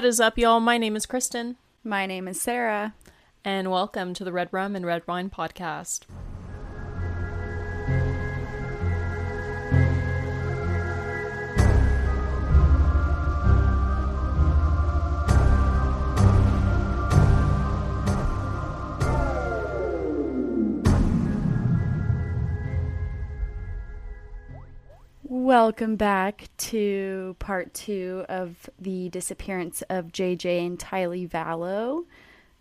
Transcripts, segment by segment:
What is up, y'all? My name is Kristen, My name is Sara. and welcome to the Red Rum and Red Wine podcast. Welcome back to part two of the disappearance of JJ and Tylee Vallow.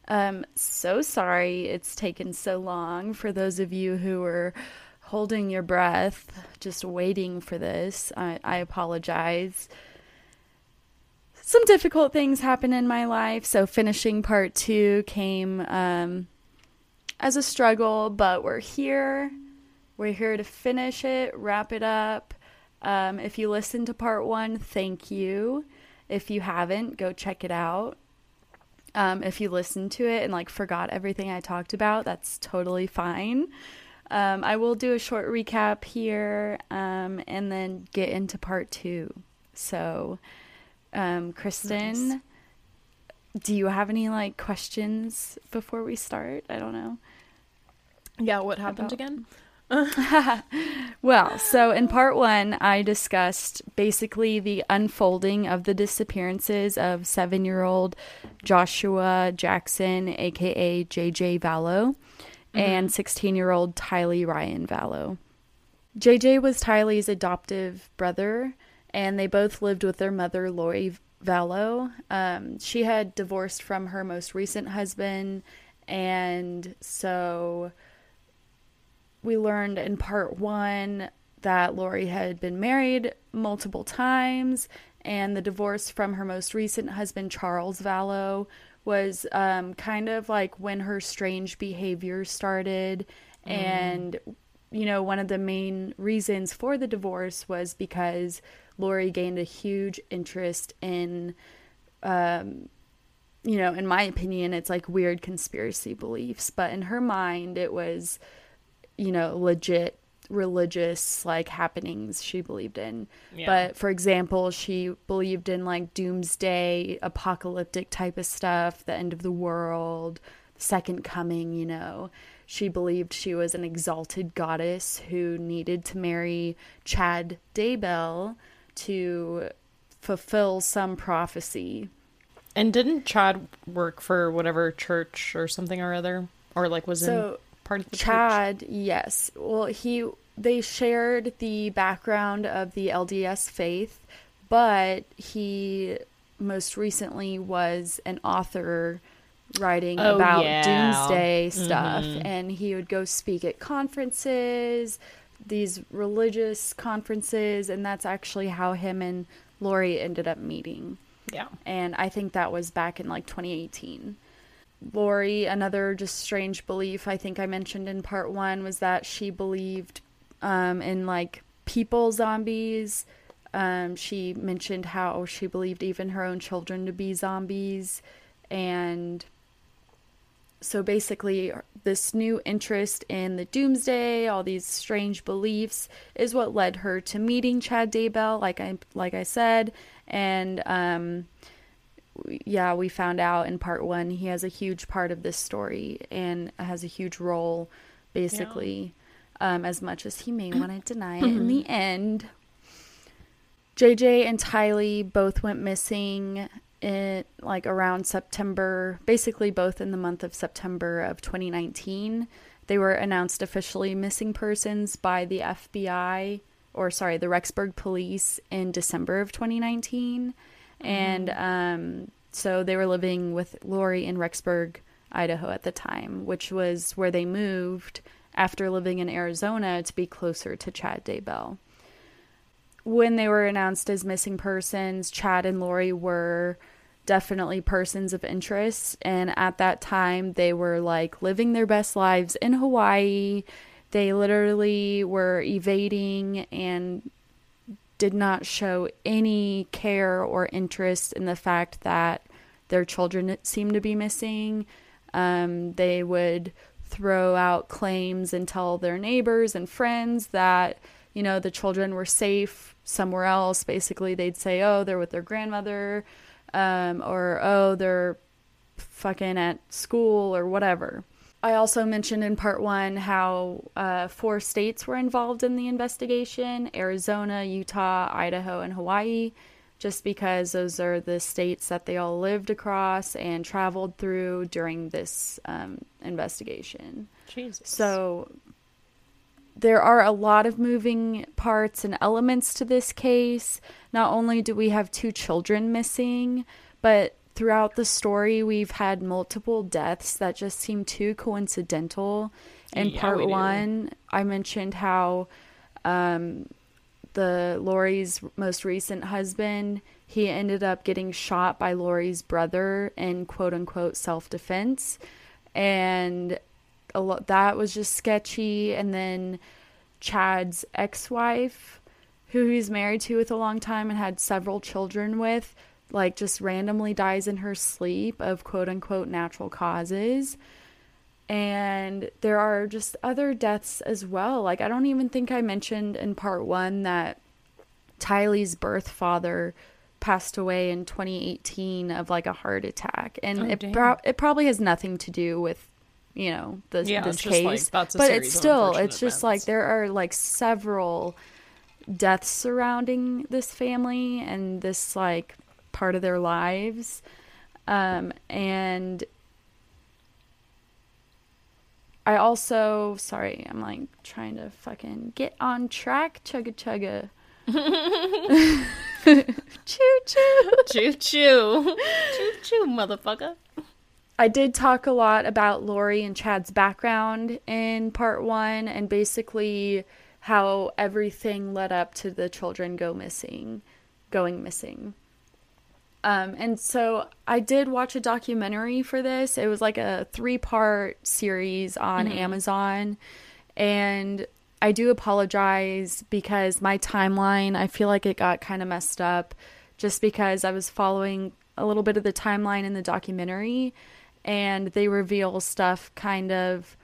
Um, so sorry it's taken so long for those of you who were holding your breath, just waiting for this. I, I apologize. Some difficult things happened in my life, so finishing part two came um, as a struggle, but we're here. We're here to finish it, wrap it up. Um, if you listened to part one, thank you. If you haven't, go check it out. Um, if you listened to it and like forgot everything I talked about, that's totally fine. Um, I will do a short recap here um, and then get into part two. So, um, Kristen, Nice. do you have any like questions before we start? I don't know. Yeah, what happened About- again? Well, so in part one, I discussed basically the unfolding of the disappearances of seven year old Joshua Jackson, aka JJ Vallow, and 16 year old Tylee Ryan Vallow. JJ was Tylee's adoptive brother, and they both lived with their mother, Lori Vallow. Um, she had divorced from her most recent husband, and so we learned in part one that Lori had been married multiple times, and the divorce from her most recent husband, Charles Vallow, was um, kind of like when her strange behavior started. And, you know, one of the main reasons for the divorce was because Lori gained a huge interest in um, you know, in my opinion, it's like weird conspiracy beliefs, but in her mind, it was, you know, legit religious like happenings she believed in. Yeah. But for example, she believed in like doomsday, apocalyptic type of stuff, the end of the world, second coming, you know. She believed she was an exalted goddess who needed to marry Chad Daybell to fulfill some prophecy. And didn't Chad work for whatever church or something or other? Or like was in So part of the church? Chad, yes. Well, he they shared the background of the LDS faith, but he most recently was an author writing Oh, about yeah. doomsday stuff Mhm. and he would go speak at conferences, these religious conferences, and that's actually how him and Lori ended up meeting Yeah. and I think that was back in like 2018. Lori, another just strange belief I think I mentioned in part one was that she believed um, in like people zombies. Um, she mentioned how she believed even her own children to be zombies, and so basically this new interest in the doomsday all these strange beliefs is what led her to meeting chad daybell like i like i said and um yeah we found out in part one he has a huge part of this story and has a huge role basically um as much as he may want to deny it in the end JJ and Tylee both went missing in like around September, basically both in the month of September of 2019. They were announced officially missing persons by the FBI or sorry, the Rexburg police in December of 2019. And um so they were living with Lori in Rexburg, Idaho at the time, which was where they moved after living in Arizona to be closer to Chad Daybell when they were announced as missing persons, Chad and Lori were definitely persons of interest. And at that time, they were like living their best lives in Hawaii. They literally were evading and did not show any care or interest in the fact that their children seemed to be missing. Um, they would throw out claims and tell their neighbors and friends that you know the children were safe somewhere else basically they'd say oh they're with their grandmother um, or oh, they're fucking at school or whatever. I also mentioned in part one how uh, four states were involved in the investigation Arizona, Utah, Idaho, and Hawaii, just because those are the states that they all lived across and traveled through during this um, investigation. Jesus. So there are a lot of moving parts and elements to this case. Not only do we have two children missing, but throughout the story, we've had multiple deaths that just seem too coincidental. In Yeah, part do. one, I mentioned how um, the Lori's most recent husband he ended up getting shot by Lori's brother in quote unquote self defense, and a lot that was just sketchy. And then Chad's ex wife, who he's married to with a long time and had several children with, like just randomly dies in her sleep of quote unquote natural causes. And there are just other deaths as well. Like, I don't even think I mentioned in part one that Tylee's birth father passed away in 2018 of like a heart attack. And Oh, it, pro- it probably has nothing to do with, you know, the, Yeah, this like, case. a but it's still, it's just like there are like several deaths surrounding this family and this like part of their lives. Um, and I also, sorry, I'm like trying to fucking get on track, chugga chugga. choo choo. choo choo. choo choo, motherfucker. I did talk a lot about Lori and Chad's background in part one and basically how everything led up to the children go missing, going missing. Um, and so I did watch a documentary for this. It was like a three part series on Amazon. And I do apologize because my timeline, I feel like it got kind of messed up just because I was following a little bit of the timeline in the documentary and they reveal stuff kind of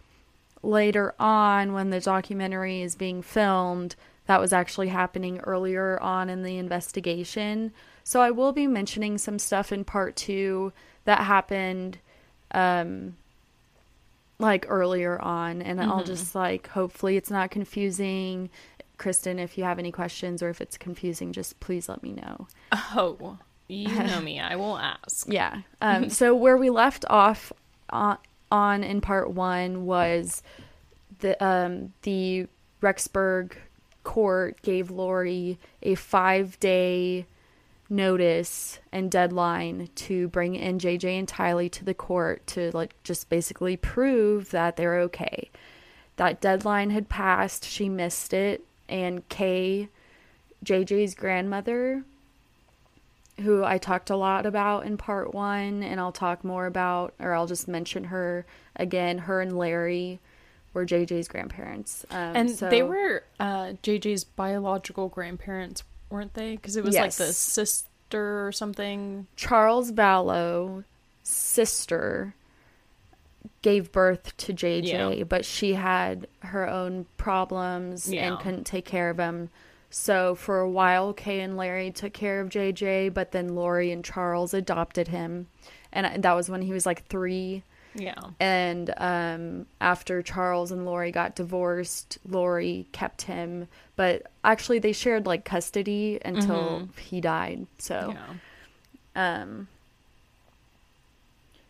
later on when the documentary is being filmed that was actually happening earlier on in the investigation. So I will be mentioning some stuff in part 2 that happened um like earlier on and I'll just like hopefully it's not confusing. Kristen, if you have any questions or if it's confusing, just please let me know. Oh, you know me. I will ask. Yeah. Um, so where we left off on, on in part one was the um, the Rexburg court gave Lori a five day notice and deadline to bring in JJ and Tylee to the court to like just basically prove that they're okay. That deadline had passed. She missed it, and Kay, JJ's grandmother, who I talked a lot about in part one, and I'll talk more about, or I'll just mention her again. Her and Larry were JJ's grandparents, um, And so- they were uh, JJ's biological grandparents, weren't they? Because it was like the sister or something. Charles Vallow, sister, gave birth to JJ, Yeah. but she had her own problems Yeah. and couldn't take care of him. So for a while, Kay and Larry took care of JJ, but then Lori and Charles adopted him, and uh, that was when he was like three. Yeah. And um, after Charles and Lori got divorced, Lori kept him, but actually they shared like custody until he died. So. Yeah. Um,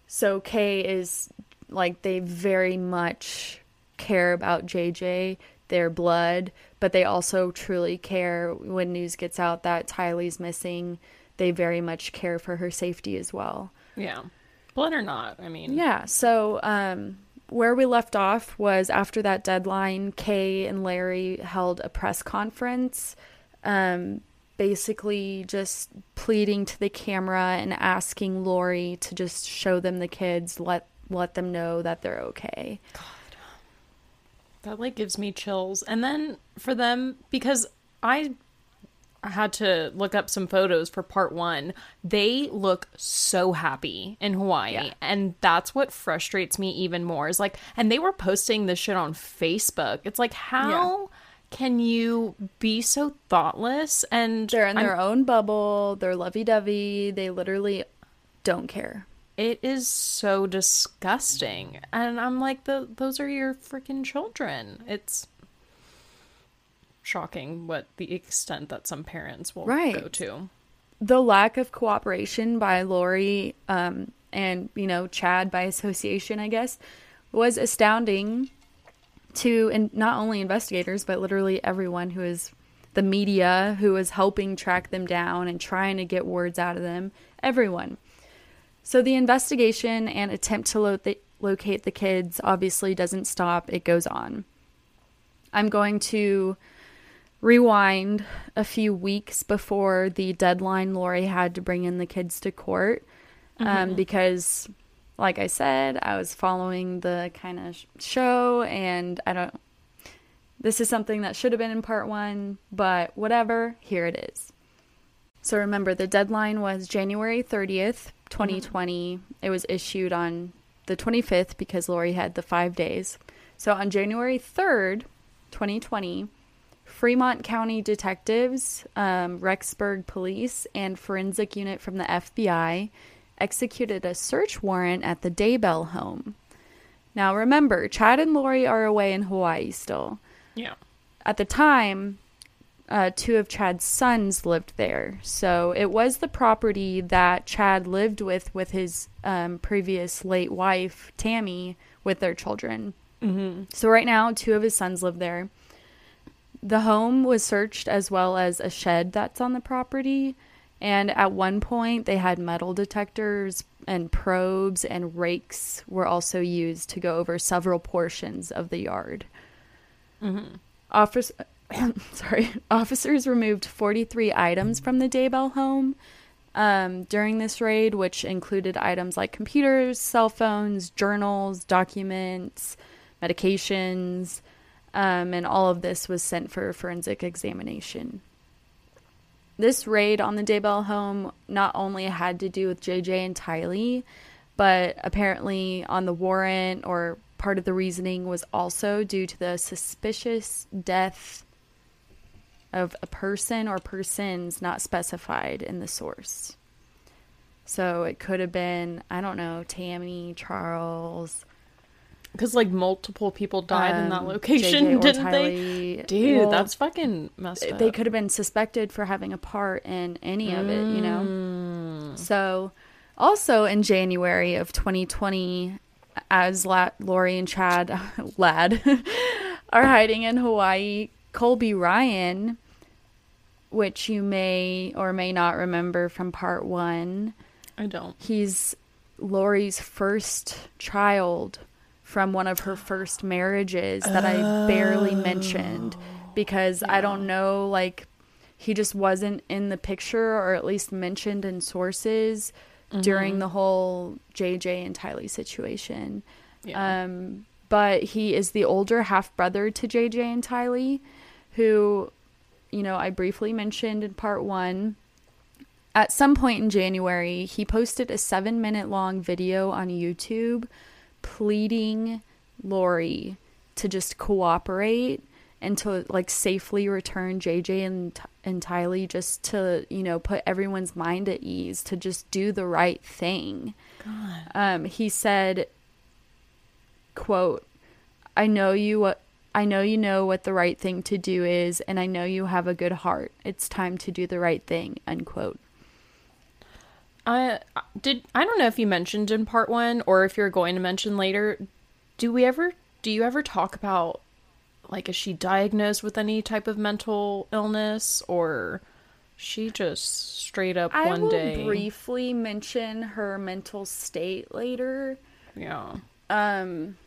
so Kay is like they very much care about JJ, their blood, but they also truly care when news gets out that Tylee's missing. They very much care for her safety as well. Yeah. Blood or not, I mean. Yeah, so um where we left off was after that deadline, Kay and Larry held a press conference, um, basically just pleading to the camera and asking Lori to just show them the kids, let let them know that they're okay. God. That like gives me chills. And then for them, because I had to look up some photos for part one, they look so happy in Hawaii. Yeah. And that's what frustrates me even more is like, and they were posting this shit on Facebook. It's like, how can you be so thoughtless and They're in I'm- their own bubble. They're lovey-dovey. They literally don't care. it is so disgusting and i'm like the those are your freaking children it's shocking what the extent that some parents will Right. go to the lack of cooperation by Lori um, and you know Chad by association, I guess, was astounding to and not only investigators but literally everyone who is the media who is helping track them down and trying to get words out of them. Everyone. So the investigation and attempt to lo- the, locate the kids obviously doesn't stop. It goes on. I'm going to rewind a few weeks before the deadline Lori had to bring in the kids to court um, because like I said, I was following the kind of sh- show and I don't this is something that should have been in part 1, but whatever, here it is. So remember the deadline was January 30th, 2020. It was issued on the 25th because Lori had the 5 days. So on January 3rd, 2020, Fremont County detectives, um, Rexburg Police, and forensic unit from the FBI executed a search warrant at the Daybell home. Now remember, Chad and Lori are away in Hawaii still. yeah At the time, uh, two of Chad's sons lived there, so it was the property that Chad lived with with his um, previous late wife Tammy with their children. mm-hmm. So right now, two of his sons live there. The home was searched as well as a shed that's on the property. And at one point, they had metal detectors and probes and rakes were also used to go over several portions of the yard. Office, sorry, officers removed 43 items from the Daybell home um, during this raid, which included items like computers, cell phones, journals, documents, medications, um, and all of this was sent for forensic examination. This raid on the Daybell home not only had to do with JJ and Tylee, but apparently on the warrant or part of the reasoning was also due to the suspicious death of a person or persons not specified in the source. So it could have been, I don't know, Tammy, Charles, because like multiple people died in that um, location didn't they dude Well, that's fucking messed up they could have been suspected for having a part in any of it, you know. Mm. So, also in January of 2020, as La- Lori and Chad, lad, are hiding in Hawaii, Colby Ryan, which you may or may not remember from part one, i don't he's Lori's first child from one of her first marriages that I barely mentioned because I don't know like he just wasn't in the picture or at least mentioned in sources during the whole JJ and Tylee situation. yeah Um, but he is the older half brother to JJ and Tylee, who, you know, I briefly mentioned in part one. At some point in January, he posted a seven minute long video on YouTube pleading Lori to just cooperate and to like safely return JJ and and Tylee just to, you know, put everyone's mind at ease to just do the right thing. god Um, he said, "quote I know you what I know you know what the right thing to do is, and I know you have a good heart. It's time to do the right thing." Unquote. I did. I don't know if you mentioned in part one or if you're going to mention later. Do we ever? Do you ever talk about like is she diagnosed with any type of mental illness or she just straight up I one day? briefly mention her mental state later, Yeah. um,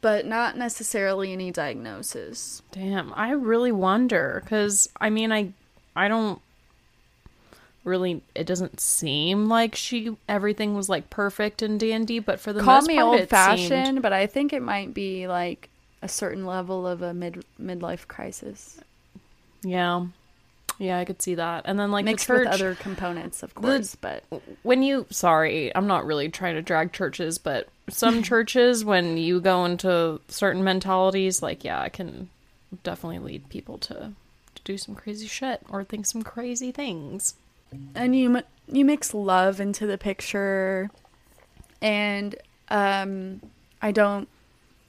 but not necessarily any diagnosis. Damn. I really wonder because I mean I I don't really it doesn't seem like she everything was like perfect in D&D but for the Call most me part, old fashioned, seemed- but I think it might be like a certain level of a mid midlife crisis yeah yeah I could see that and then like mixed the church with other components, of course. but when you sorry i'm not really trying to drag churches but some churches when you go into certain mentalities like yeah i can definitely lead people to, to do some crazy shit or think some crazy things. And you you mix love into the picture. And um i don't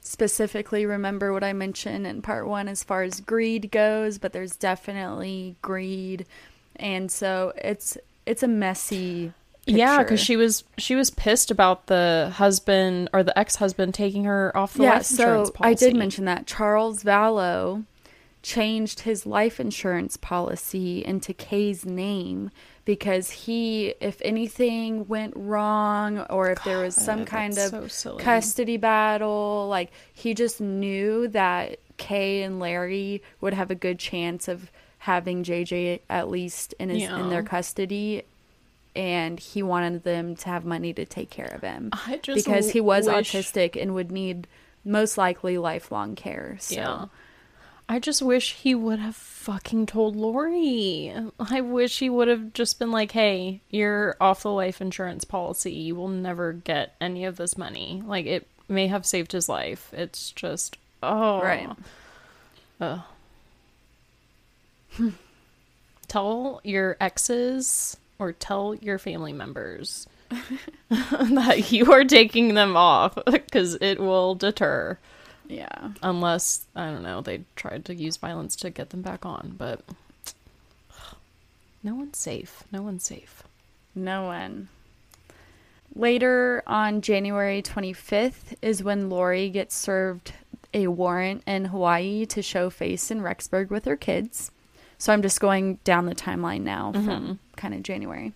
specifically remember what i mentioned in part 1 as far as greed goes but there's definitely greed. And so it's it's a messy Yeah, because she was she was pissed about the husband or the ex husband taking her off the yeah life insurance so policy. i did mention that charles vallow changed his life insurance policy into kay's name because he if anything went wrong or if there was some kind of so custody battle like he just knew that kay and larry would have a good chance of having jj at least in his in their custody and he wanted them to have money to take care of him I just because he was wish- autistic and would need most likely lifelong care. So Yeah. I just wish he would have fucking told Lori. I wish he would have just been like, "Hey, you're off the life insurance policy. You will never get any of this money." Like it may have saved his life. It's just oh Right. Ugh. Hmm. tell your exes or tell your family members that you are taking them off because it will deter yeah. unless I don't know they tried to use violence to get them back on. But no one's safe. No one's safe. No one. Later on January 25th is when Lori gets served a warrant in Hawaii to show face in Rexburg with her kids. So I'm just going down the timeline now from mm-hmm. kind of January.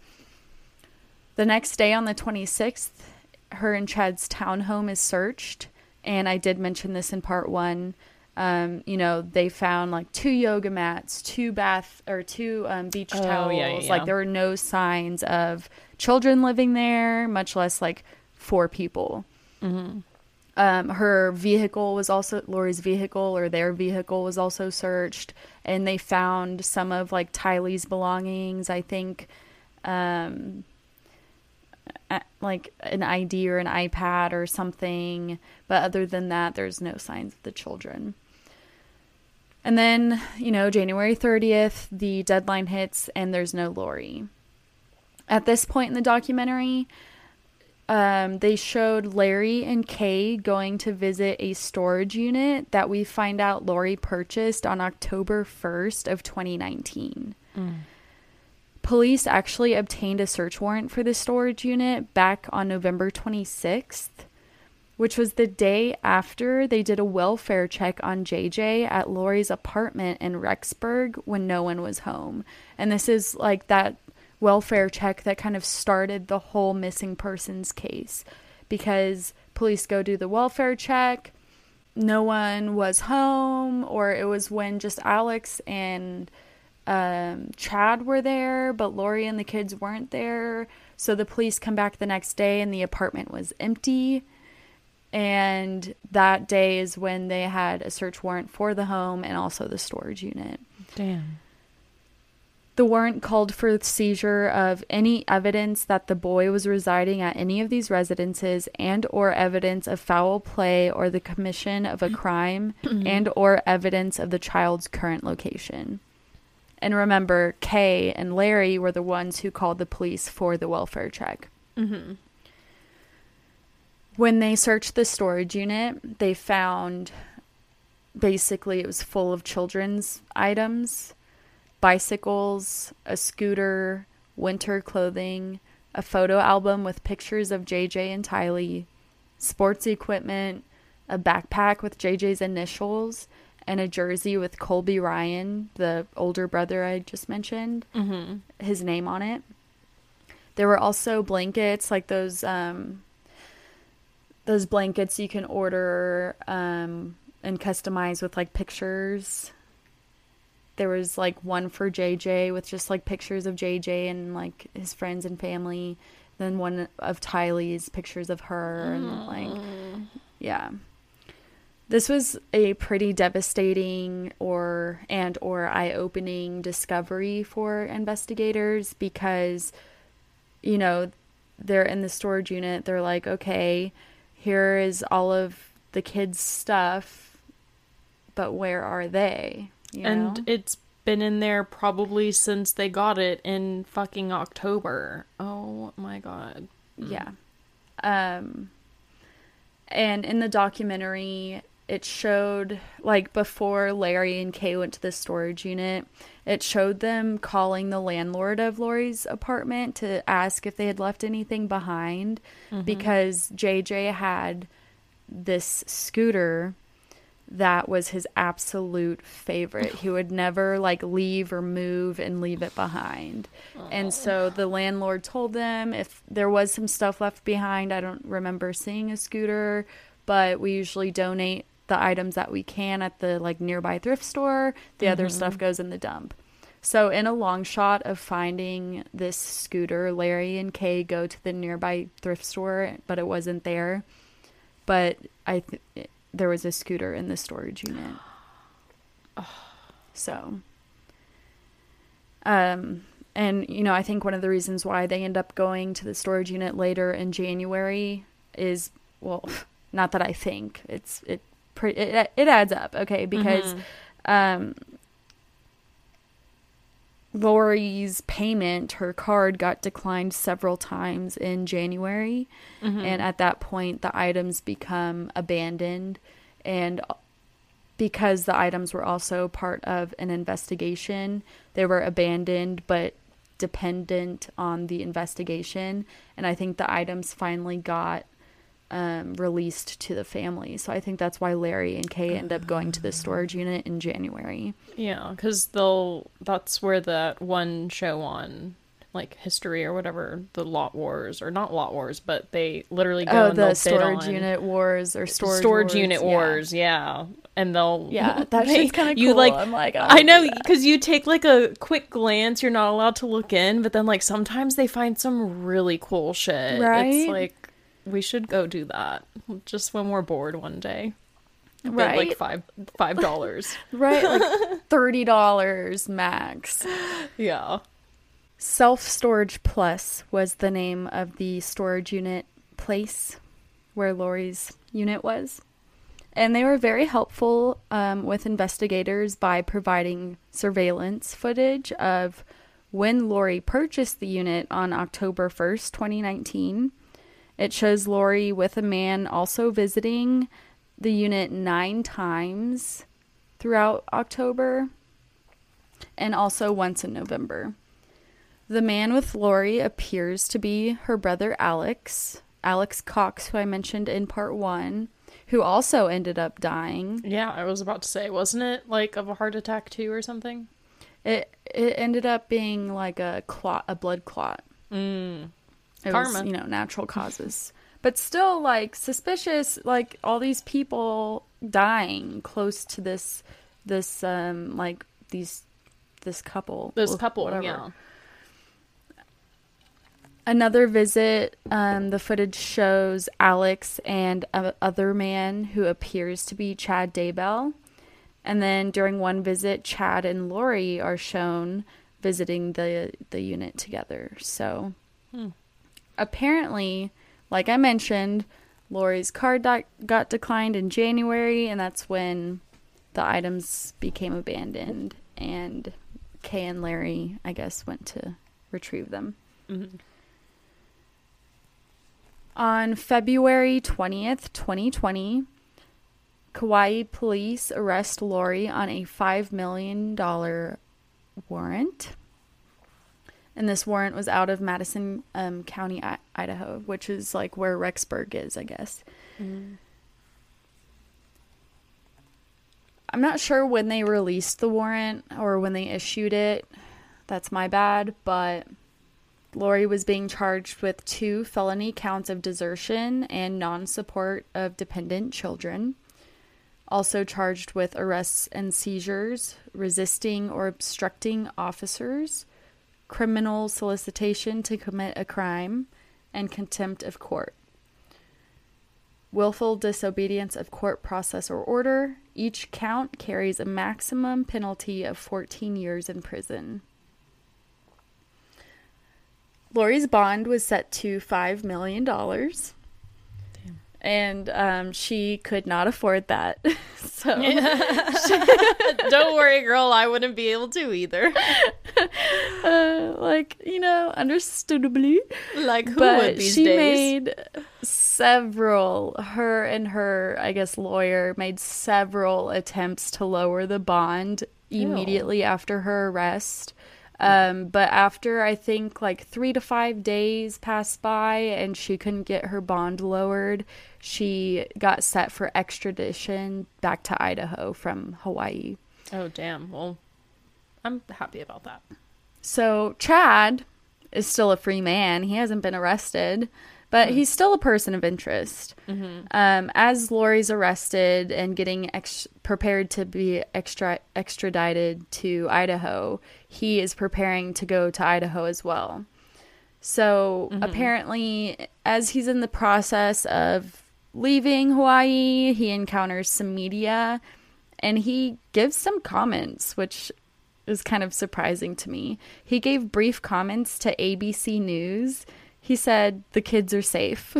The next day on the 26th, her and Chad's townhome is searched. And I did mention this in part one. Um, you know, they found like two yoga mats, two bath or two um, beach Oh, towels. yeah, yeah. Like there were no signs of children living there, much less like four people. Um, her vehicle was also Lori's vehicle or their vehicle was also searched, and they found some of like Tylee's belongings. I think, um, like an ID or an iPad or something. But other than that, there's no signs of the children. And then, you know, January 30th, the deadline hits and there's no Lori. At this point in the documentary, um, they showed Larry and Kay going to visit a storage unit that we find out Lori purchased on October 1st of 2019. Police actually obtained a search warrant for the storage unit back on November 26th, which was the day after they did a welfare check on JJ at Lori's apartment in Rexburg when no one was home. And this is like that welfare check that kind of started the whole missing persons case because police go do the welfare check no one was home or it was when just Alex and um, Chad were there, but Lori and the kids weren't there. So the police come back the next day and the apartment was empty. And that day is when they had a search warrant for the home and also the storage unit. Damn. The warrant called for the seizure of any evidence that the boy was residing at any of these residences and or evidence of foul play or the commission of a crime and or evidence of the child's current location. And remember, Kay and Larry were the ones who called the police for the welfare check. Mm-hmm. When they searched the storage unit, they found basically it was full of children's items bicycles, a scooter, winter clothing, a photo album with pictures of JJ and Tylee, sports equipment, a backpack with JJ's initials, and a jersey with Colby Ryan, the older brother I just mentioned, Mm-hmm. his name on it. There were also blankets like those um those blankets you can order um and customize with like pictures. There was like one for JJ with just like pictures of JJ and like his friends and family. Then one of Tylee's pictures of her and like yeah. This was a pretty devastating or and or eye-opening discovery for investigators because you know, they're in the storage unit. They're like, "Okay, here is all of the kids' stuff. but where are they? You and know? it's been in there probably since they got it in fucking October. Oh my god. Yeah. Um and in the documentary it showed like before Larry and Kay went to the storage unit, it showed them calling the landlord of Lori's apartment to ask if they had left anything behind mm-hmm. because JJ had this scooter that was his absolute favorite. He would never like leave or move and leave it behind. And so the landlord told them if there was some stuff left behind, I don't remember seeing a scooter, but we usually donate the items that we can at the like nearby thrift store. The other stuff goes in the dump. So in a long shot of finding this scooter, Larry and Kay go to the nearby thrift store, but it wasn't there. But I th- there was a scooter in the storage unit. So um and you know, I think one of the reasons why they end up going to the storage unit later in January is well, not that I think. It's it pre- it, it adds up, okay? Because um Lori's payment, her card got declined several times in January. And at that point, the items become abandoned. And because the items were also part of an investigation, they were abandoned but dependent on the investigation. And I think the items finally got um, released to the family. So I think that's why Larry and Kay end up going to the storage unit in January. Yeah, because they'll. That's where that one show on, like history or whatever, the Lot Wars or not Lot Wars, but they literally go Oh, and the storage unit wars or storage storage wars. unit yeah. wars. Yeah, and they'll Yeah, that's kind of cool. You like. I'm like, I know because you take like a quick glance, you're not allowed to look in, but then like sometimes they find some really cool shit. Right? It's like we should go do that just when we're bored one day. Right? like five five dollars. right, like thirty dollars max. yeah. Self Storage Plus was the name of the storage unit place where Lori's unit was. And they were very helpful um, with investigators by providing surveillance footage of when Lori purchased the unit on October 1st, 2019. It shows Lori with a man also visiting the unit nine times throughout October and also once in November. The man with Lori appears to be her brother Alex, Alex Cox, who I mentioned in part one, who also ended up dying. Yeah, I was about to say, wasn't it like of a heart attack too or something? It it ended up being like a clot, a blood clot. Mm. It Karma. was, you know, natural causes. But still, like suspicious, like all these people dying close to this, this, um, like these, this couple. This couple, whatever. yeah. Another visit, um, the footage shows Alex and a other man who appears to be Chad Daybell. And then during one visit, Chad and Lori are shown visiting the the unit together. So Hmm. Apparently, like I mentioned, Lori's card doc- got declined in January, and that's when the items became abandoned. And Kay and Larry, I guess, went to retrieve them. Mhm. On February 20th, 2020, Kauai police arrest Lori on a $5 million warrant. And this warrant was out of Madison um, County, I- Idaho, which is like where Rexburg is, I guess. I'm not sure when they released the warrant or when they issued it. That's my bad, but Lori was being charged with two felony counts of desertion and non support of dependent children. Also charged with arrests and seizures, resisting or obstructing officers, criminal solicitation to commit a crime, and contempt of court. Willful disobedience of court process or order. Each count carries a maximum penalty of 14 years in prison. Lori's bond was set to $5 million. And um, she could not afford that. so Don't worry, girl. I wouldn't be able to either. uh, like you know understandably Like who but would these she days? made several her and her i guess lawyer made several attempts to lower the bond immediately after her arrest um, but after i think like three to five days passed by and she couldn't get her bond lowered she got set for extradition back to idaho from hawaii oh damn. Well, I'm happy about that. So Chad is still a free man. He hasn't been arrested, but mm-hmm. he's still a person of interest. Mm-hmm. Um, as Lori's arrested and getting ex- prepared to be extra- extradited to Idaho, he is preparing to go to Idaho as well. So mm-hmm. apparently, as he's in the process of leaving Hawaii, he encounters some media and he gives some comments, which is kind of surprising to me. He gave brief comments to ABC News. He said the kids are safe,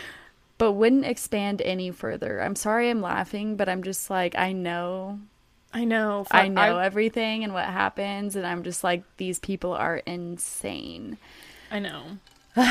but wouldn't expand any further. I'm sorry I'm laughing, but I'm just like, I know. I know. I know everything and what happens, and I'm just like, these people are insane. I know. According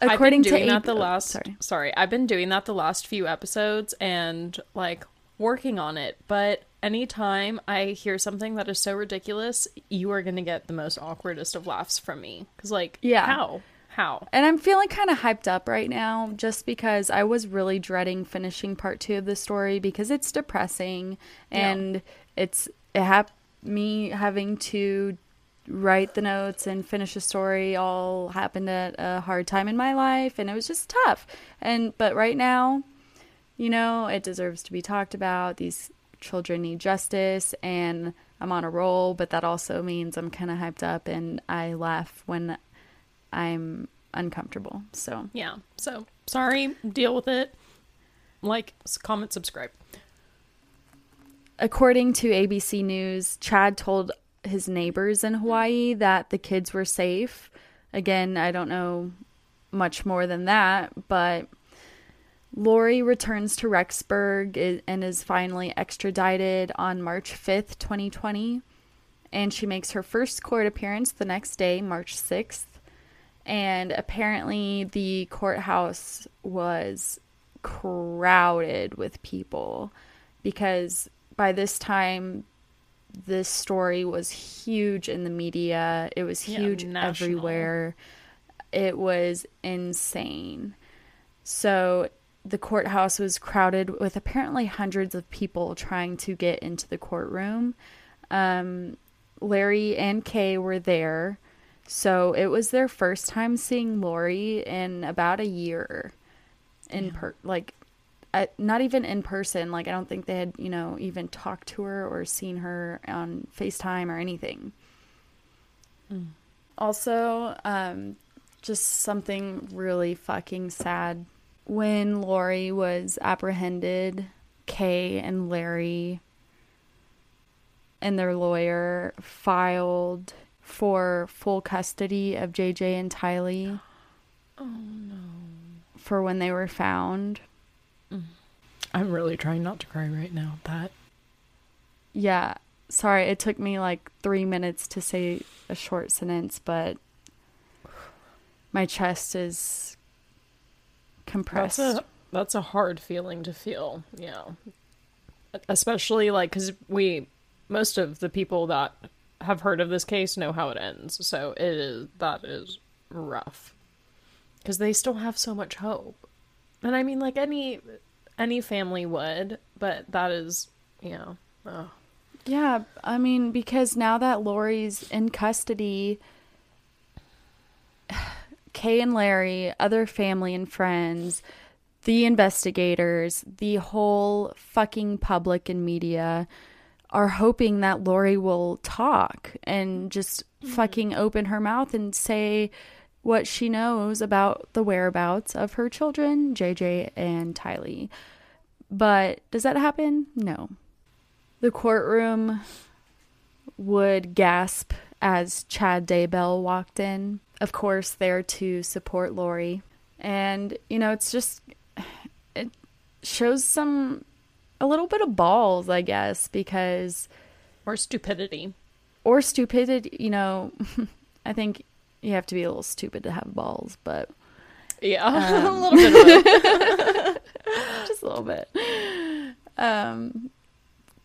I've been doing to that the oh, last sorry. sorry. I've been doing that the last few episodes and like working on it, but anytime I hear something that is so ridiculous, you are going to get the most awkwardest of laughs from me cuz like Yeah. how? How? And I'm feeling kind of hyped up right now just because I was really dreading finishing part two of the story because it's depressing Yeah. and it's it hap- me having to write the notes and finish a story all happened at a hard time in my life and it was just tough. And but right now, you know, it deserves to be talked about. These children need justice and I'm on a roll, but that also means I'm kind of hyped up and I laugh when I'm uncomfortable. So, Yeah. So, sorry, deal with it. Like, comment, subscribe. according to ABC News, Chad told his neighbors in Hawaii that the kids were safe. Again, I don't know much more than that, but Lori returns to Rexburg and is finally extradited on March 5th, 2020. And she makes her first court appearance the next day, March 6th. And apparently, the courthouse was crowded with people because by this time, this story was huge in the media. It was huge national. everywhere. It was insane. So the courthouse was crowded with apparently hundreds of people trying to get into the courtroom. Um, Larry and Kay were there. So it was their first time seeing Lori in about a year. In per like uh, not even in person. Like I don't think they had, you know, even talked to her or seen her on FaceTime or anything. Also, um, just something really fucking sad. When Lori was apprehended, Kay and Larry and their lawyer filed for full custody of JJ and Tylee. Oh no. For when they were found. Mm. I'm really trying not to cry right now. That Yeah. Sorry, it took me like three minutes to say a short sentence, but my chest is compressed. That's a that's a hard feeling to feel. Yeah, especially like because we most of the people that have heard of this case know how it ends. So it is that is rough because they still have so much hope, and I mean like any any family would, but that is you know. Oh. Yeah, I mean, because now that Lori's in custody, Kay and Larry, other family and friends, the investigators, the whole fucking public and media are hoping that Lori will talk and just mm-hmm. fucking open her mouth and say what she knows about the whereabouts of her children, JJ and Tylee. But does that happen? No. The courtroom would gasp as Chad Daybell walked in. Of course, there to support Lori. And, you know, it's just, it shows some a little bit of balls, I guess, because Or stupidity. or stupidity, you know, I think you have to be a little stupid to have balls, but Yeah, Um, a little bit just a little bit. Um,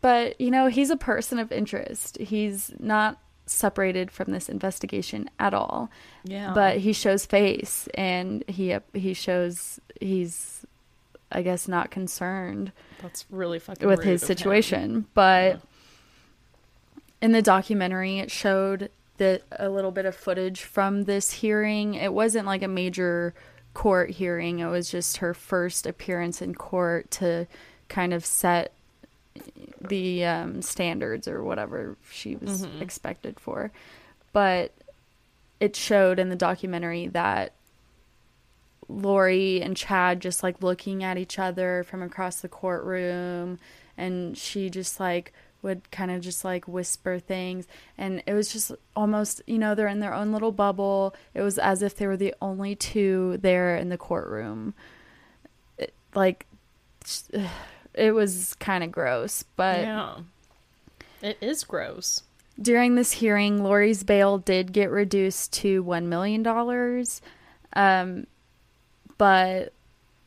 but you know, he's a person of interest. He's not separated from this investigation at all. Yeah. But he shows face, and he he shows he's, I guess, not concerned that's really fucking with his of him. situation. But Yeah. in the documentary, it showed that a little bit of footage from this hearing. It wasn't like a major court hearing. It was just her first appearance in court to kind of set the um, standards or whatever she was Mhm. expected for. But it showed in the documentary that Lori and Chad just like looking at each other from across the courtroom and she just like would kind of just like whisper things and it was just almost you know they're in their own little bubble it was as if they were the only two there in the courtroom it, like it was kind of gross but yeah, it is gross. during this hearing, Lori's bail did get reduced to $1 million. Um, but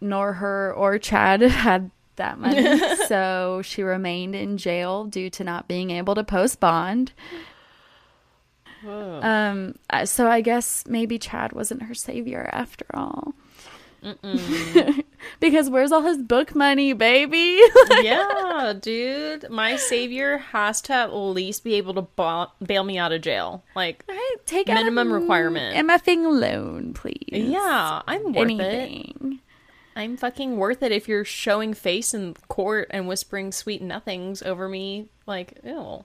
nor her or Chad had that money. so she remained in jail due to not being able to post bond. Whoa. Um, so I guess maybe Chad wasn't her savior after all. because where's all his book money, baby? yeah, dude, my savior has to at least be able to ba- bail me out of jail. Like, Right, Take out Minimum requirement. MFing loan, please. yeah, I'm worth it. I'm fucking worth it if you're showing face in court and whispering sweet nothings over me. Like, ew.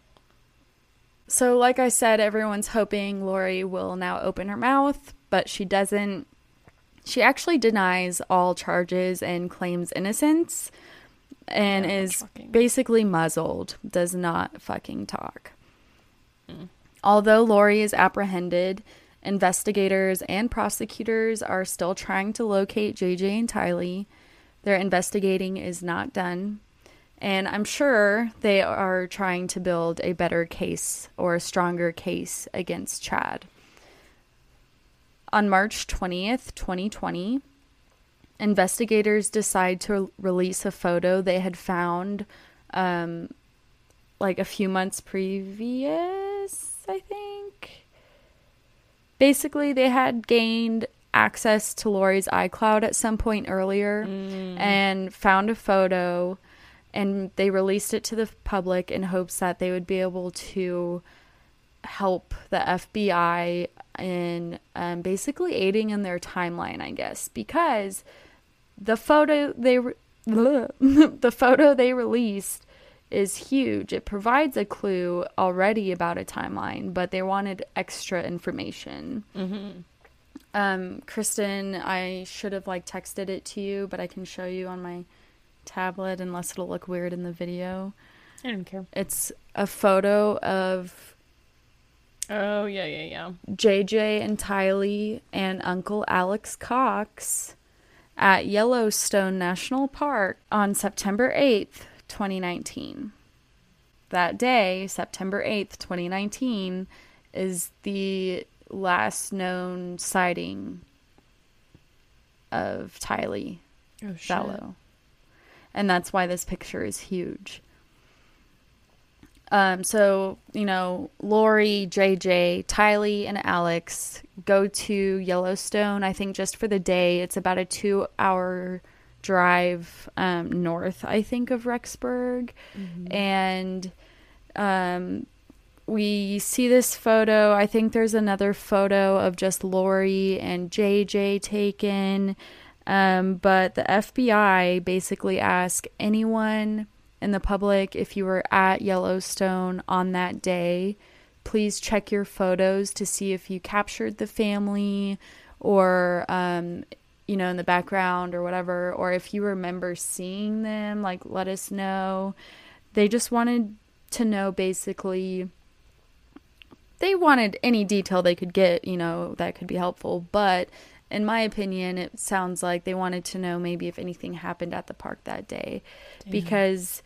So, like I said, everyone's hoping Lori will now open her mouth, but she doesn't. She actually denies all charges and claims innocence and Yeah, is shocking. basically muzzled, does not fucking talk. Mm. Although Lori is apprehended, investigators and prosecutors are still trying to locate JJ and Tylee. Their investigating is not done. And I'm sure they are trying to build a better case or a stronger case against Chad. On March 20th, 2020, investigators decide to release a photo they had found um, like a few months previous, I think. Basically, they had gained access to Lori's iCloud at some point earlier and found a photo and they released it to the public in hopes that they would be able to help the FBI in um, basically aiding in their timeline, I guess, because the photo they re- the photo they released is huge. It provides a clue already about a timeline, but they wanted extra information. Mm-hmm. Um, Kristen, I should have like texted it to you, but I can show you on my tablet unless it'll look weird in the video. I don't care. It's a photo of Oh, yeah, yeah, yeah. JJ and Tylee and Uncle Alex Cox at Yellowstone National Park on September 8th, 2019. That day, September 8th, 2019, is the last known sighting of Tylee Oh, shit. Vallow. And that's why this picture is huge. Um, so, you know, Lori, JJ, Tylee, and Alex go to Yellowstone, I think just for the day. It's about a two hour drive um, north, I think, of Rexburg. And um, we see this photo. I think there's another photo of just Lori and JJ taken. Um, but the FBI basically ask anyone in the public if you were at Yellowstone on that day, please check your photos to see if you captured the family or, um, you know, in the background or whatever, or if you remember seeing them, like let us know. They just wanted to know basically they wanted any detail they could get, you know, that could be helpful, but in my opinion, it sounds like they wanted to know maybe if anything happened at the park that day because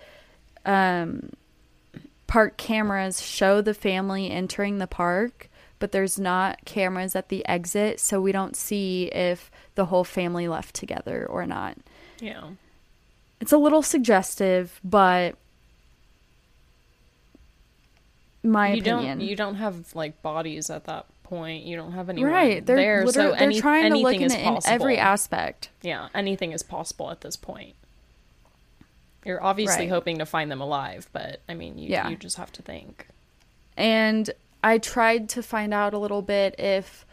um, park cameras show the family entering the park, but there's not cameras at the exit, so we don't see if the whole family left together or not. Yeah. It's a little suggestive, but my you opinion. don't you don't have like bodies at that point. You don't have anyone right. They're there, liter- so they're trying to look in in every aspect. yeah, anything is possible at this point. You're obviously Right. hoping to find them alive, but I mean, you Yeah. you just have to think. And I tried to find out a little bit if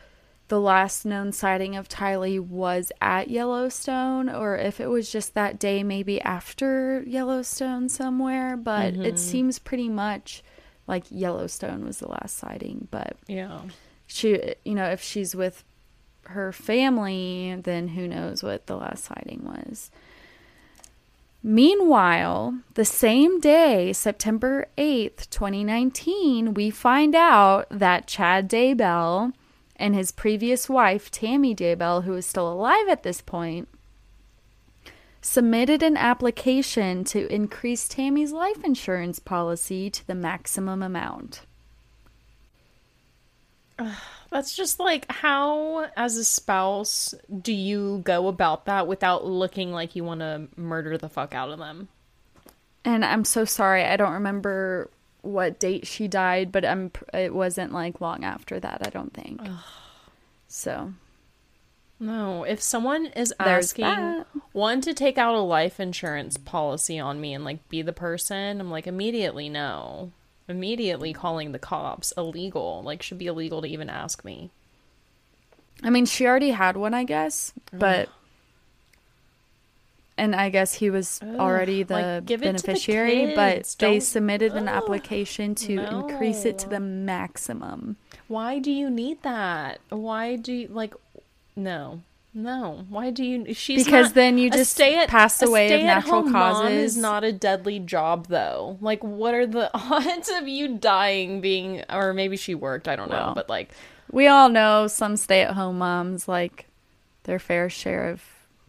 the last known sighting of Tylee was at Yellowstone or if it was just that day, maybe after Yellowstone somewhere. But it mm-hmm. seems pretty much like Yellowstone was the last sighting. But Yeah. She, you know, if she's with her family, then who knows what the last sighting was. Meanwhile, the same day, September 8th, 2019, we find out that Chad Daybell and his previous wife, Tammy Daybell, who is still alive at this point, submitted an application to increase Tammy's life insurance policy to the maximum amount. That's just like how, as a spouse, do you go about that without looking like you want to murder the fuck out of them? And I'm so sorry, I don't remember what date she died, but I'm it wasn't like long after that, I don't think. So, No, if someone is There's asking that. one to take out a life insurance policy on me and like be the person, I'm like immediately no. Immediately calling the cops illegal. Like should be illegal to even ask me. I mean, she already had one, I guess, but and I guess he was already the like, it the beneficiary, but they Don't- submitted an application to increase it to the maximum. Why do you need that? Why do you like no. No. Why do you she's Because not- then you just stay-at- pass a away of stay-at-home natural mom is causes. not a deadly job though. Like what are the odds of you dying being or maybe she worked, I don't know, but like We all know some stay-at-home moms like their fair share of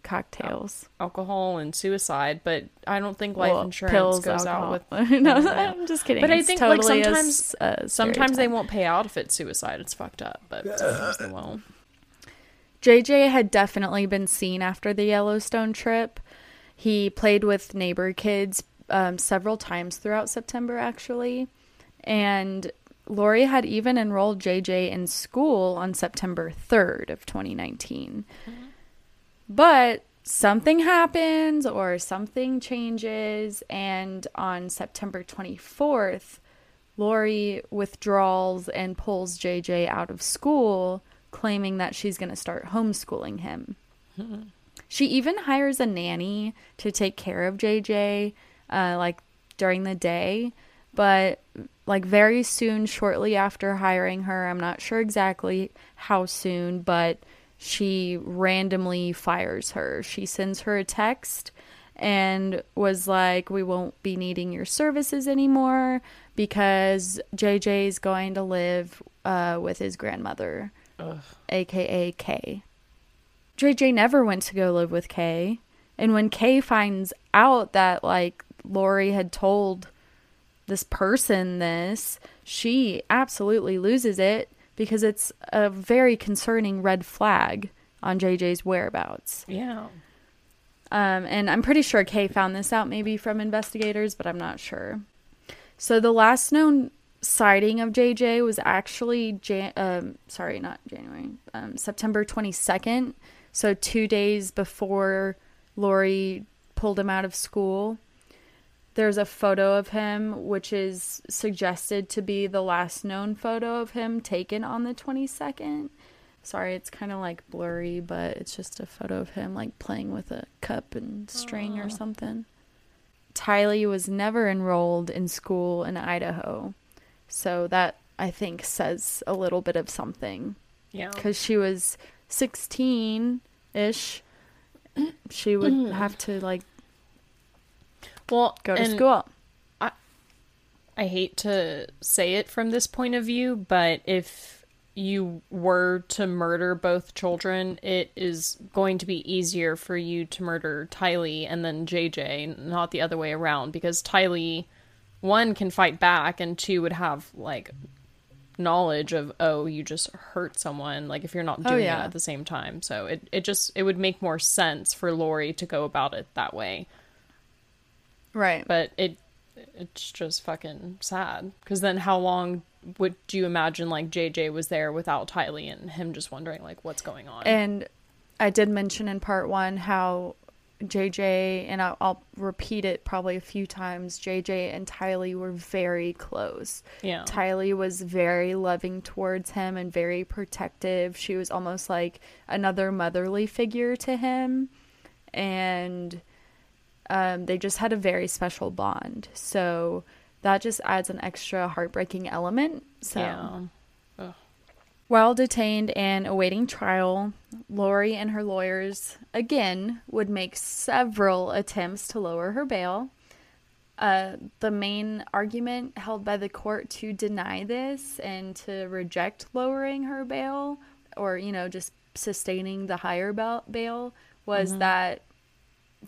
cocktails. alcohol and suicide, but I don't think life Well, insurance pills, goes alcohol. out with. no, I'm just kidding. But I It's think, like, totally a sometimes- Sometimes they won't pay out if it's suicide. It's fucked up, but sometimes they won't. JJ had definitely been seen after the Yellowstone trip. He played with neighbor kids um, several times throughout September, actually. And Lori had even enrolled JJ in school on September 3rd of 2019. But something happens or something changes, and on September 24th, Lori withdraws and pulls JJ out of school, claiming that she's going to start homeschooling him. She even hires a nanny to take care of JJ, uh, like during the day. But like very soon, shortly after hiring her, I'm not sure exactly how soon, but she randomly fires her. She sends her a text and was like, We won't be needing your services anymore because JJ is going to live uh, with his grandmother, aka Kay. JJ never went to go live with Kay. And when Kay finds out that, like, Lori had told this person this, she absolutely loses it because it's a very concerning red flag on JJ's whereabouts. Yeah. Um, and I'm pretty sure Kay found this out maybe from investigators, but I'm not sure. So the last known sighting of JJ was actually Jan- um, sorry, not January, um, September 22nd. So two days before Lori pulled him out of school. There's a photo of him, which is suggested to be the last known photo of him taken on the 22nd. Sorry, it's kind of like blurry, but it's just a photo of him like playing with a cup and string or something. Tylee was never enrolled in school in Idaho. So that I think says a little bit of something Yeah. because she was 16 ish. She would mm. have to like Well, go to school. I hate to say it from this point of view, but if you were to murder both children, it is going to be easier for you to murder Tylee and then JJ, not the other way around, because Tylee, one, can fight back, and two, would have, like, knowledge of, oh, you just hurt someone, like, if you're not Oh, doing yeah. it at the same time. So it, it just, it would make more sense for Lori to go about it that way. Right. But it, it's just fucking sad. Because then how long would you imagine, like, JJ was there without Tylee and him just wondering, like, what's going on? And I did mention in part one how JJ, and I'll, I'll repeat it probably a few times, JJ and Tylee were very close. yeah. Tylee was very loving towards him and very protective. She was almost like another motherly figure to him. And um, they just had a very special bond. So that just adds an extra heartbreaking element. So. Yeah. While detained and awaiting trial, Lori and her lawyers again would make several attempts to lower her bail. Uh, the main argument held by the court to deny this and to reject lowering her bail or, you know, just sustaining the higher bail, bail was that,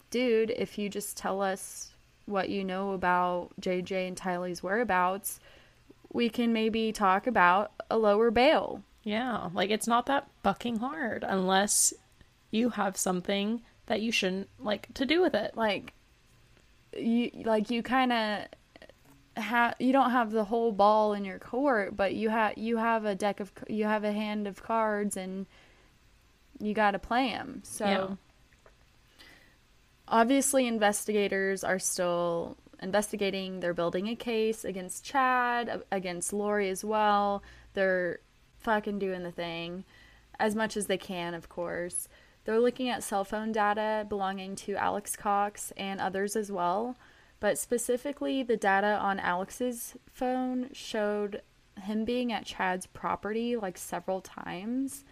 dude, if you just tell us what you know about JJ and Tylee's whereabouts, we can maybe talk about a lower bail. Yeah. Like, it's not that fucking hard unless you have something that you shouldn't like to do with it. like you like you kind of have you don't have the whole ball in your court but you have you have a deck of you have a hand of cards and you got to play them so Yeah. obviously investigators are still investigating they're building a case against chad against lori as well they're fucking doing the thing as much as they can of course. They're looking at cell phone data belonging to alex cox and others as well but specifically the data on alex's phone showed him being at chad's property like several times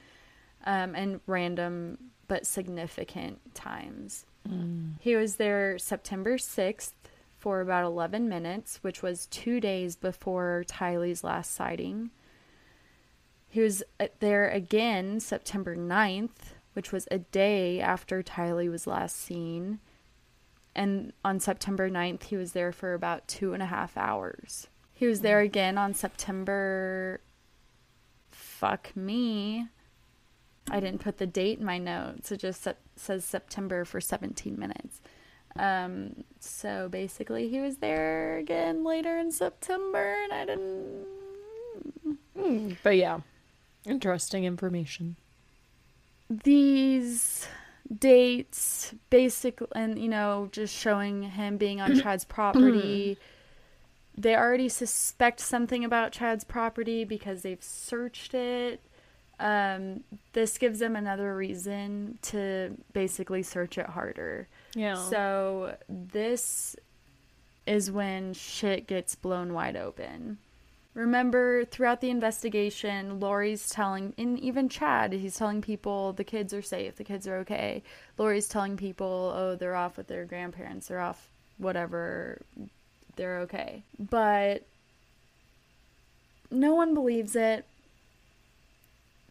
um, and random but significant times. He was there September 6th for about 11 minutes, which was two days before Tylee's last sighting. He was uh, there again September 9th, which was a day after Tylee was last seen. And on September 9th, he was there for about two and a half hours. He was there again on September. Fuck me. I didn't put the date in my notes. It just says September for 17 minutes. Um, so basically, he was there again later in September, and I didn't. But yeah. Interesting information. These dates, basic, and you know, just showing him being on Chad's property. they already suspect something about Chad's property because they've searched it. Um, this gives them another reason to basically search it harder. Yeah. So this is when shit gets blown wide open. Remember, throughout the investigation, Lori's telling, and even Chad, he's telling people the kids are safe, the kids are okay. Lori's telling people, oh, they're off with their grandparents, they're off, whatever, they're okay. But no one believes it.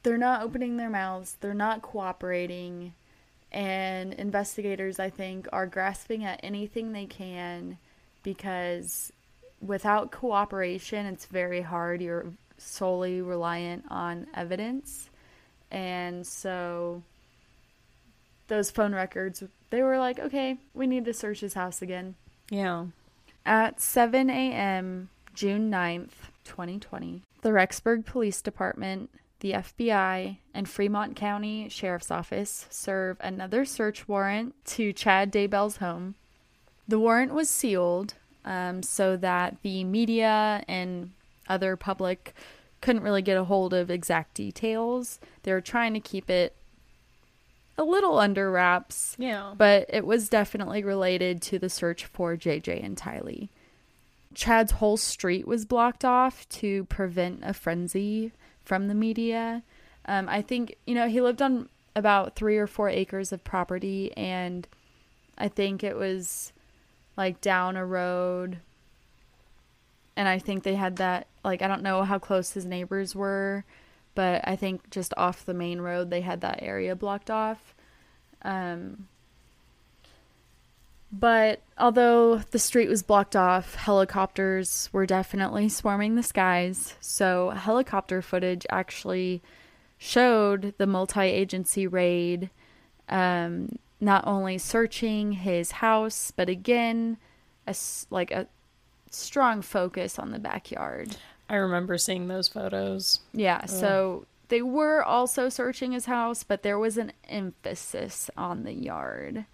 They're not opening their mouths, they're not cooperating and investigators i think are grasping at anything they can because without cooperation it's very hard you're solely reliant on evidence and so those phone records they were like okay we need to search his house again yeah. at 7 a.m. June 9th, 2020, the Rexburg Police Department, the FBI, and Fremont County Sheriff's Office serve another search warrant to Chad Daybell's home. The warrant was sealed um, so that the media and other public couldn't really get a hold of exact details. They were trying to keep it a little under wraps Yeah. but it was definitely related to the search for JJ and Tylee. Chad's whole street was blocked off to prevent a frenzy from the media. Um, I think, you know, he lived on about three or four acres of property, and I think it was like down a road. And I think they had that, like, I don't know how close his neighbors were, but I think just off the main road they had that area blocked off. Um, but although the street was blocked off, helicopters were definitely swarming the skies. So, helicopter footage actually showed the multi agency raid um, not only searching his house, but again, a, like a strong focus on the backyard. I remember seeing those photos. Yeah, Ugh. so they were also searching his house, but there was an emphasis on the yard.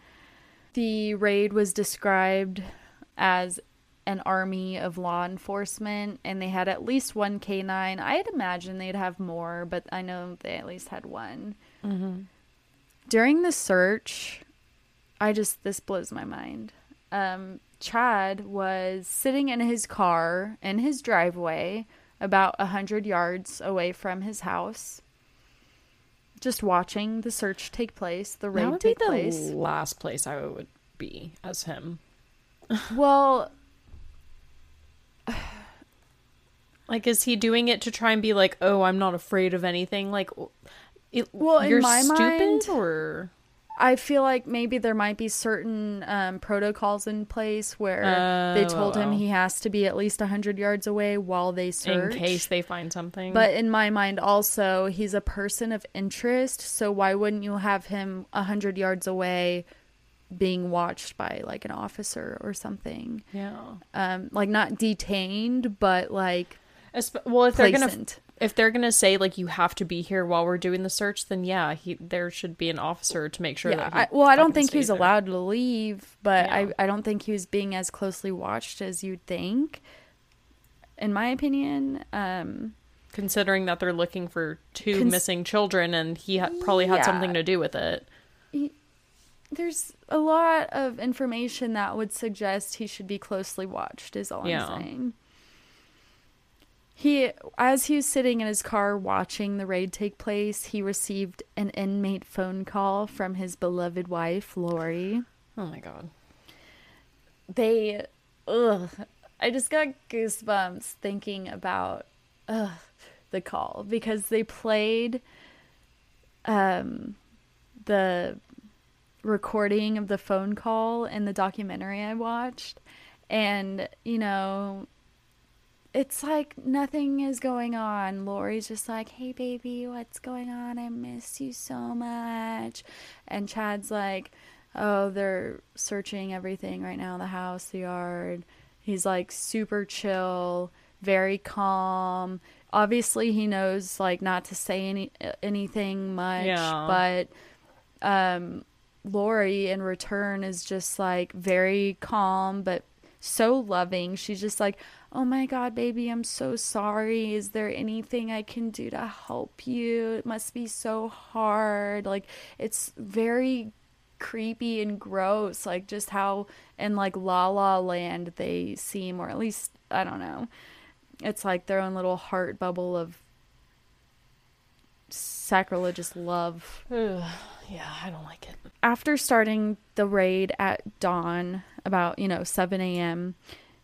The raid was described as an army of law enforcement, and they had at least one canine. I'd imagine they'd have more, but I know they at least had one. Mm-hmm. During the search, I just, this blows my mind. Um, Chad was sitting in his car in his driveway about a hundred yards away from his house, just watching the search take place. The raid that would take be the place. Last place I would be as him. well, like, is he doing it to try and be like, "Oh, I'm not afraid of anything"? Like, it, well, you're in my stupid, mind, or I feel like maybe there might be certain um, protocols in place where they told him he has to be at least 100 yards away while they search. In case they find something. But in my mind, also, he's a person of interest. So why wouldn't you have him 100 yards away being watched by like an officer or something? Yeah. Um, like not detained, but like. well, if they're gonna if they're gonna say like you have to be here while we're doing the search, then yeah, he there should be an officer to make sure. That. Yeah, I, well, I don't think he's there. allowed to leave, but yeah. I I don't think he was being as closely watched as you'd think. In my opinion, um, considering that they're looking for two cons- missing children, and he ha- probably had yeah. something to do with it. He, there's a lot of information that would suggest he should be closely watched. Is all yeah. I'm saying he as he was sitting in his car watching the raid take place he received an inmate phone call from his beloved wife lori. Oh my god. They ugh i just got goosebumps thinking about ugh, the call because they played um the recording of the phone call in the documentary i watched. And you know it's like nothing is going on. Lori's just like, hey, baby, what's going on? I miss you so much. And Chad's like, oh, they're searching everything right now the house, the yard. He's like super chill, very calm. Obviously, he knows like not to say any anything much, yeah. but um, Lori in return is just like very calm but so loving. She's just like, oh my God, baby, I'm so sorry. Is there anything I can do to help you? It must be so hard. Like, it's very creepy and gross. Like, just how in like La La Land they seem, or at least, I don't know. It's like their own little heart bubble of sacrilegious love. yeah, I don't like it. After starting the raid at dawn, about, you know, 7 a.m.,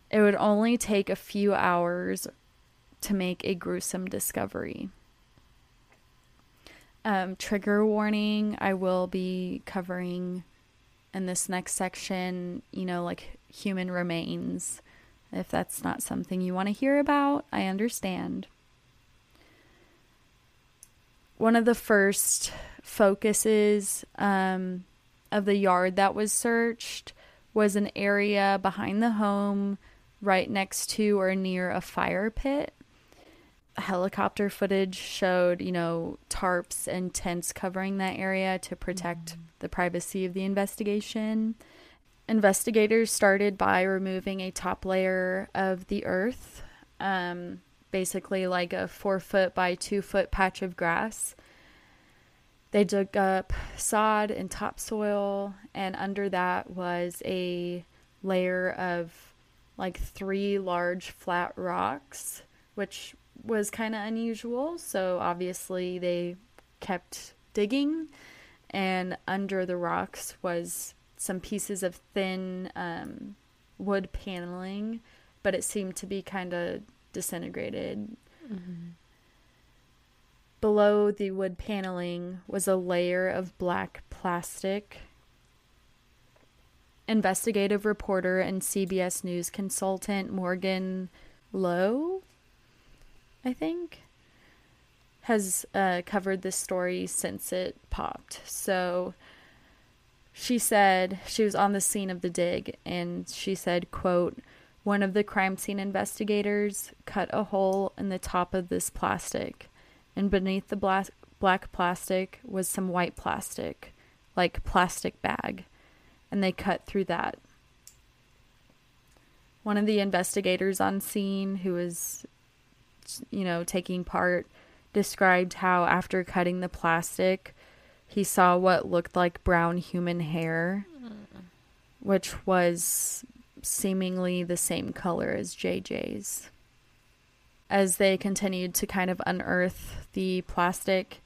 it would only take a few hours to make a gruesome discovery. Um, trigger warning I will be covering in this next section, you know, like human remains. If that's not something you want to hear about, I understand. One of the first focuses um, of the yard that was searched was an area behind the home right next to or near a fire pit. Helicopter footage showed, you know, tarps and tents covering that area to protect mm-hmm. the privacy of the investigation. Investigators started by removing a top layer of the earth, um, basically like a four foot by two foot patch of grass. They dug up sod and topsoil, and under that was a layer of like three large flat rocks, which was kind of unusual. So obviously they kept digging, and under the rocks was some pieces of thin um, wood paneling, but it seemed to be kind of disintegrated. Mm-hmm. Below the wood paneling was a layer of black plastic. Investigative reporter and CBS News consultant Morgan Lowe, I think, has uh, covered this story since it popped. So she said she was on the scene of the dig and she said, quote, one of the crime scene investigators cut a hole in the top of this plastic, and beneath the black, black plastic was some white plastic, like plastic bag, and they cut through that. One of the investigators on scene, who was, you know, taking part, described how after cutting the plastic, he saw what looked like brown human hair, which was seemingly the same color as JJ's. As they continued to kind of unearth the plastic,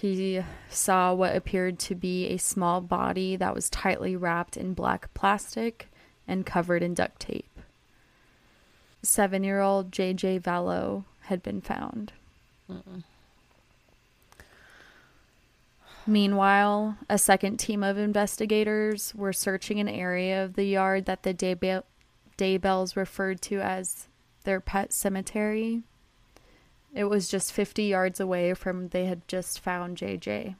he saw what appeared to be a small body that was tightly wrapped in black plastic and covered in duct tape. Seven year old JJ Vallow had been found. Mm-mm. Meanwhile, a second team of investigators were searching an area of the yard that the Daybell- Daybells referred to as their pet cemetery. It was just 50 yards away from they had just found JJ.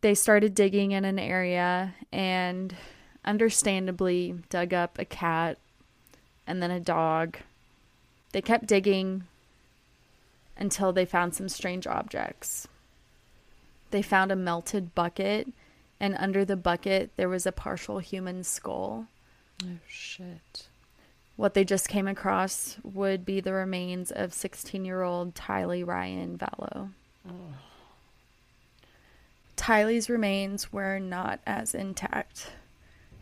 They started digging in an area and understandably dug up a cat and then a dog. They kept digging until they found some strange objects they found a melted bucket, and under the bucket there was a partial human skull. Oh, shit. What they just came across would be the remains of 16 year old Tylee Ryan Vallow. Oh. Tylee's remains were not as intact.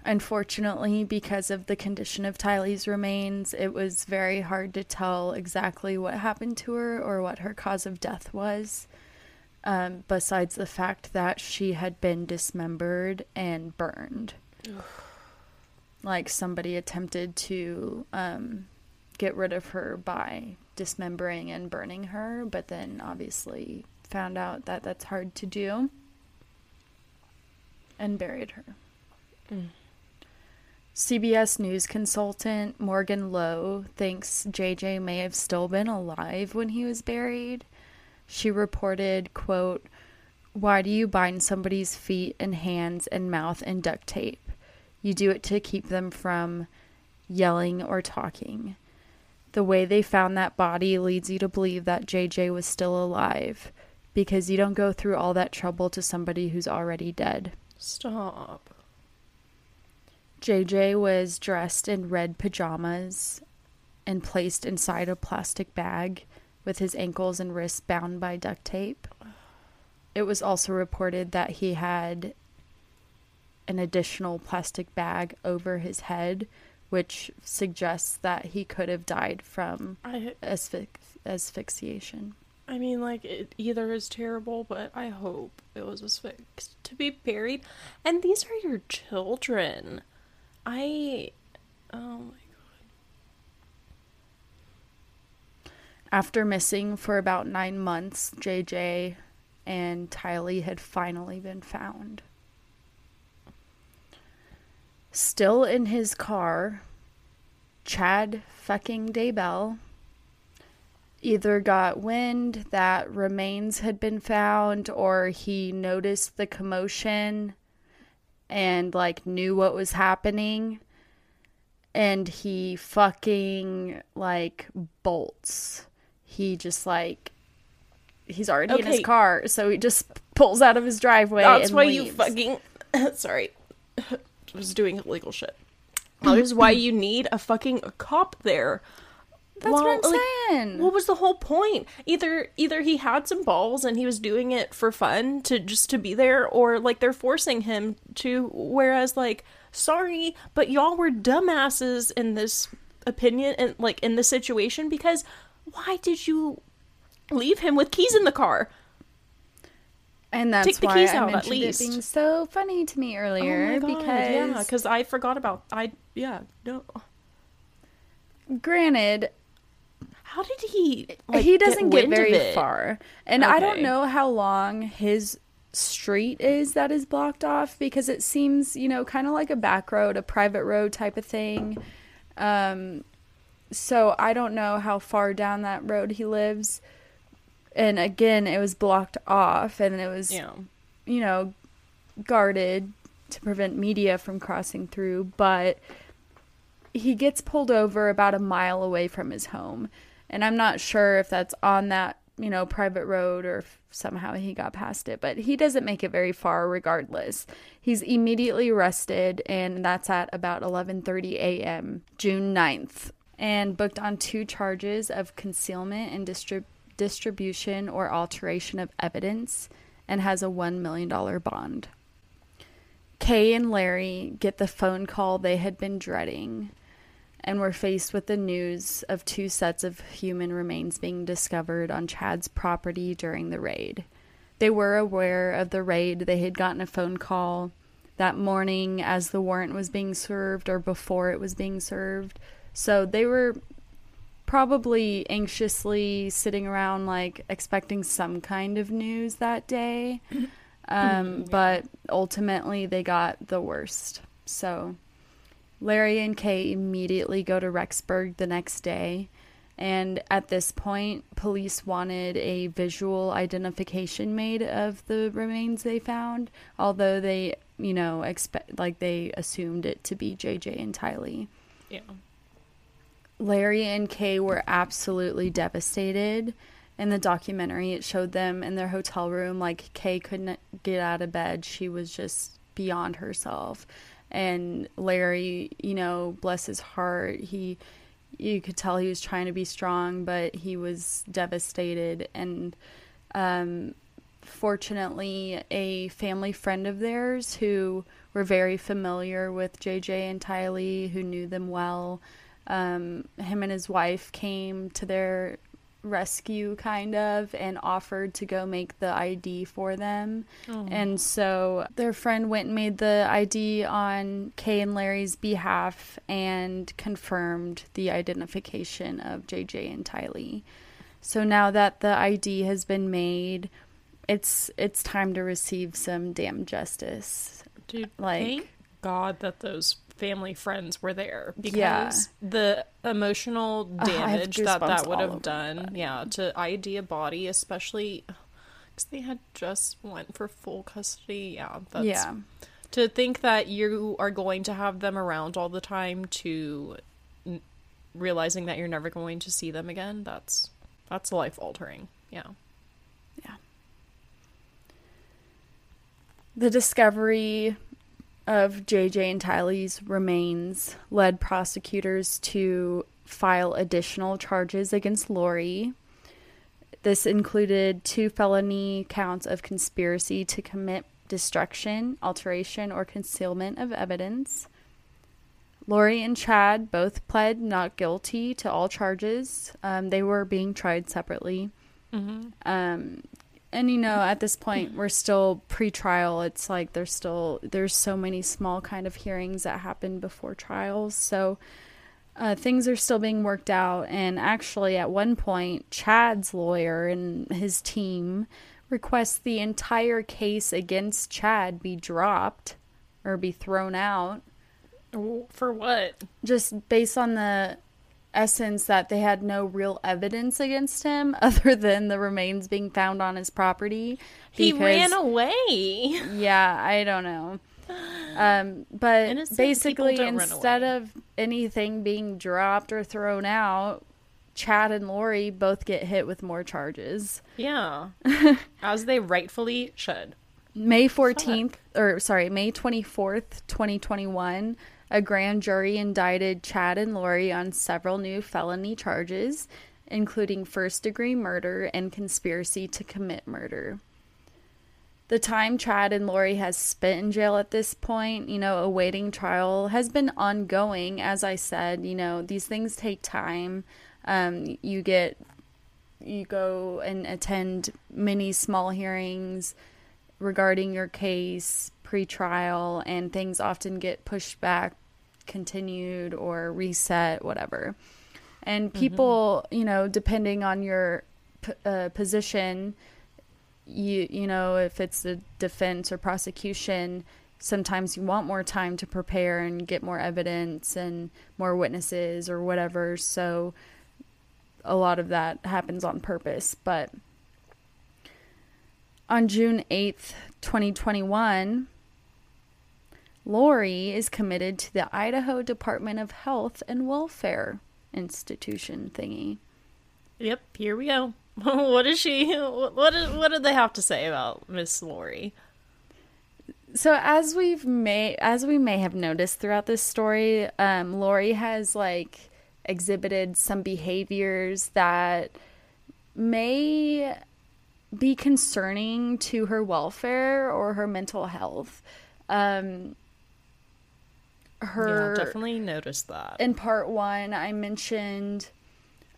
Unfortunately, because of the condition of Tylee's remains, it was very hard to tell exactly what happened to her or what her cause of death was um, besides the fact that she had been dismembered and burned. Like somebody attempted to um, get rid of her by dismembering and burning her, but then obviously found out that that's hard to do and buried her. Mm. CBS News consultant Morgan Lowe thinks JJ may have still been alive when he was buried she reported, quote, Why do you bind somebody's feet and hands and mouth in duct tape? You do it to keep them from yelling or talking. The way they found that body leads you to believe that JJ was still alive because you don't go through all that trouble to somebody who's already dead. Stop. JJ was dressed in red pajamas and placed inside a plastic bag with his ankles and wrists bound by duct tape. It was also reported that he had an additional plastic bag over his head, which suggests that he could have died from I, asphyx- asphyxiation. I mean, like, it either is terrible, but I hope it was asphyxiation to be buried. And these are your children. I. Oh my god. After missing for about nine months, JJ and Tylee had finally been found. Still in his car, Chad fucking Daybell either got wind that remains had been found or he noticed the commotion and like knew what was happening and he fucking like bolts he just like he's already okay. in his car, so he just pulls out of his driveway. That's why leaves. you fucking sorry, was doing illegal shit. That is why you need a fucking cop there. That's well, what I'm like, saying. What was the whole point? Either either he had some balls and he was doing it for fun to just to be there, or like they're forcing him to. Whereas like, sorry, but y'all were dumbasses in this opinion and like in this situation because why did you leave him with keys in the car? And that's Take the why keys I mentioned at least. it being so funny to me earlier oh God, because yeah, because I forgot about I yeah no. Granted, how did he? Like, he doesn't get, of very far. And I don't know how long his street is that is blocked off because it seems, you know, kind of like a back road, a private road type of thing. Um so I don't know how far down that road he lives. And again, it was blocked off and it was Yeah. you know, guarded to prevent media from crossing through, but he gets pulled over about a mile away from his home. And I'm not sure if that's on that, you know, private road or if somehow he got past it, but he doesn't make it very far regardless. He's immediately arrested and that's at about 11:30 a.m. June 9th and booked on two charges of concealment and distrib- distribution or alteration of evidence and has a $1 million bond. Kay and Larry get the phone call they had been dreading and were faced with the news of two sets of human remains being discovered on Chad's property during the raid. They were aware of the raid. They had gotten a phone call that morning as the warrant was being served or before it was being served. So they were probably anxiously sitting around like expecting some kind of news that day. Um, but ultimately they got the worst. So Larry and Kay immediately go to Rexburg the next day. And at this point, police wanted a visual identification made of the remains they found, although they, you know, expect like they assumed it to be JJ and Tylee. Yeah. Larry and Kay were absolutely devastated. In the documentary, it showed them in their hotel room. Like, Kay couldn't get out of bed. She was just beyond herself. And Larry, you know, bless his heart, he, you could tell he was trying to be strong, but he was devastated. And, um, fortunately, a family friend of theirs who were very familiar with JJ and Tylee, who knew them well, um, him and his wife came to their rescue kind of and offered to go make the ID for them. And so their friend went and made the ID on Kay and Larry's behalf and confirmed the identification of JJ and Tylee. So now that the ID has been made, it's it's time to receive some damn justice. Dude, Like- thank God that those family friends were there because Yeah. the emotional oh, have damage that that would have done, yeah, to ID a body, especially because they had just went for full custody. Yeah, that's, yeah. To think that you are going to have them around all the time to n- realizing that you're never going to see them again, that's that's life altering. Yeah. Yeah. The discovery of JJ and Tylee's remains led prosecutors to file additional charges against Lori. This included two felony counts of conspiracy to commit destruction, alteration, or concealment of evidence. Lori and Chad both pled not guilty to all charges. Um, they were being tried separately. Um, and you know, at this point, we're still pre-trial. It's like there's still there's so many small kind of hearings that happen before trials, so uh, things are still being worked out. And actually, at one point, Chad's lawyer and his team request the entire case against Chad be dropped or be thrown out For what? just based on the essence that they had no real evidence against him other than the remains being found on his property. He ran away. Yeah, I don't know. Um, but Innocent basically, people don't run instead of anything being dropped or thrown out, Chad and Lori both get hit with more charges. Yeah. As they rightfully should. May 14th, or sorry, May 24th, 2021, a grand jury indicted Chad and Lori on several new felony charges, including first degree murder and conspiracy to commit murder. The time Chad and Lori has spent in jail at this point, you know, awaiting trial, has been ongoing. As I said, you know, these things take time. Um, you get, you go and attend many small hearings regarding your case pre-trial and things often get pushed back continued or reset whatever. And people, you know, depending on your p- uh, position, you you know, if it's the defense or prosecution, sometimes you want more time to prepare and get more evidence and more witnesses or whatever. So a lot of that happens on purpose, but on June 8th, 2021, Lori is committed to the Idaho Department of Health and Welfare institution thingy. Yep, here we go. what is she? What what, is, what did they have to say about Miss Lori? So as we've may as we may have noticed throughout this story, um, Lori has like exhibited some behaviors that may be concerning to her welfare or her mental health. Um, her yeah, definitely noticed that. in part one, I mentioned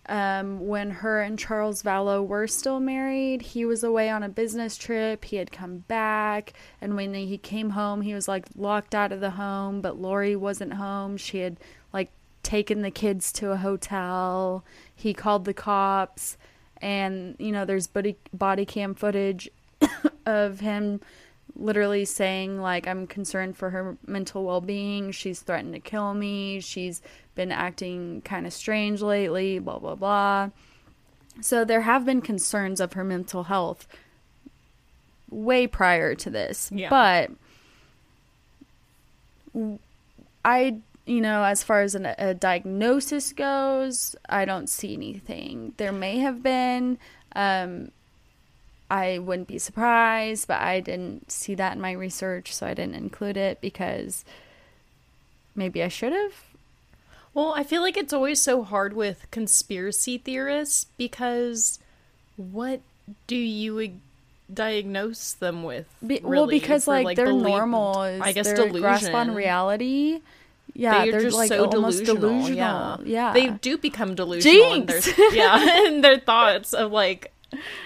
um, when her and Charles Vallow were still married, he was away on a business trip. He had come back, and when he came home, he was like locked out of the home, but Lori wasn't home. She had like taken the kids to a hotel. He called the cops, and you know, there's body body cam footage of him literally saying like i'm concerned for her mental well-being. She's threatened to kill me. She's been acting kind of strange lately blah blah blah. So there have been concerns of her mental health way prior to this. Yeah. but i you know as far as an, a diagnosis goes i don't see anything. There may have been um I wouldn't be surprised, but I didn't see that in my research, so I didn't include it because maybe I should have. Well, I feel like it's always so hard with conspiracy theorists because what do you diagnose them with? Be- well, because for, like, they're normal. Is I guess their delusion. grasp on reality. Yeah, they're, they're, just like so almost delusional. delusional. Yeah. Yeah, they do become delusional in their yeah, in their thoughts of like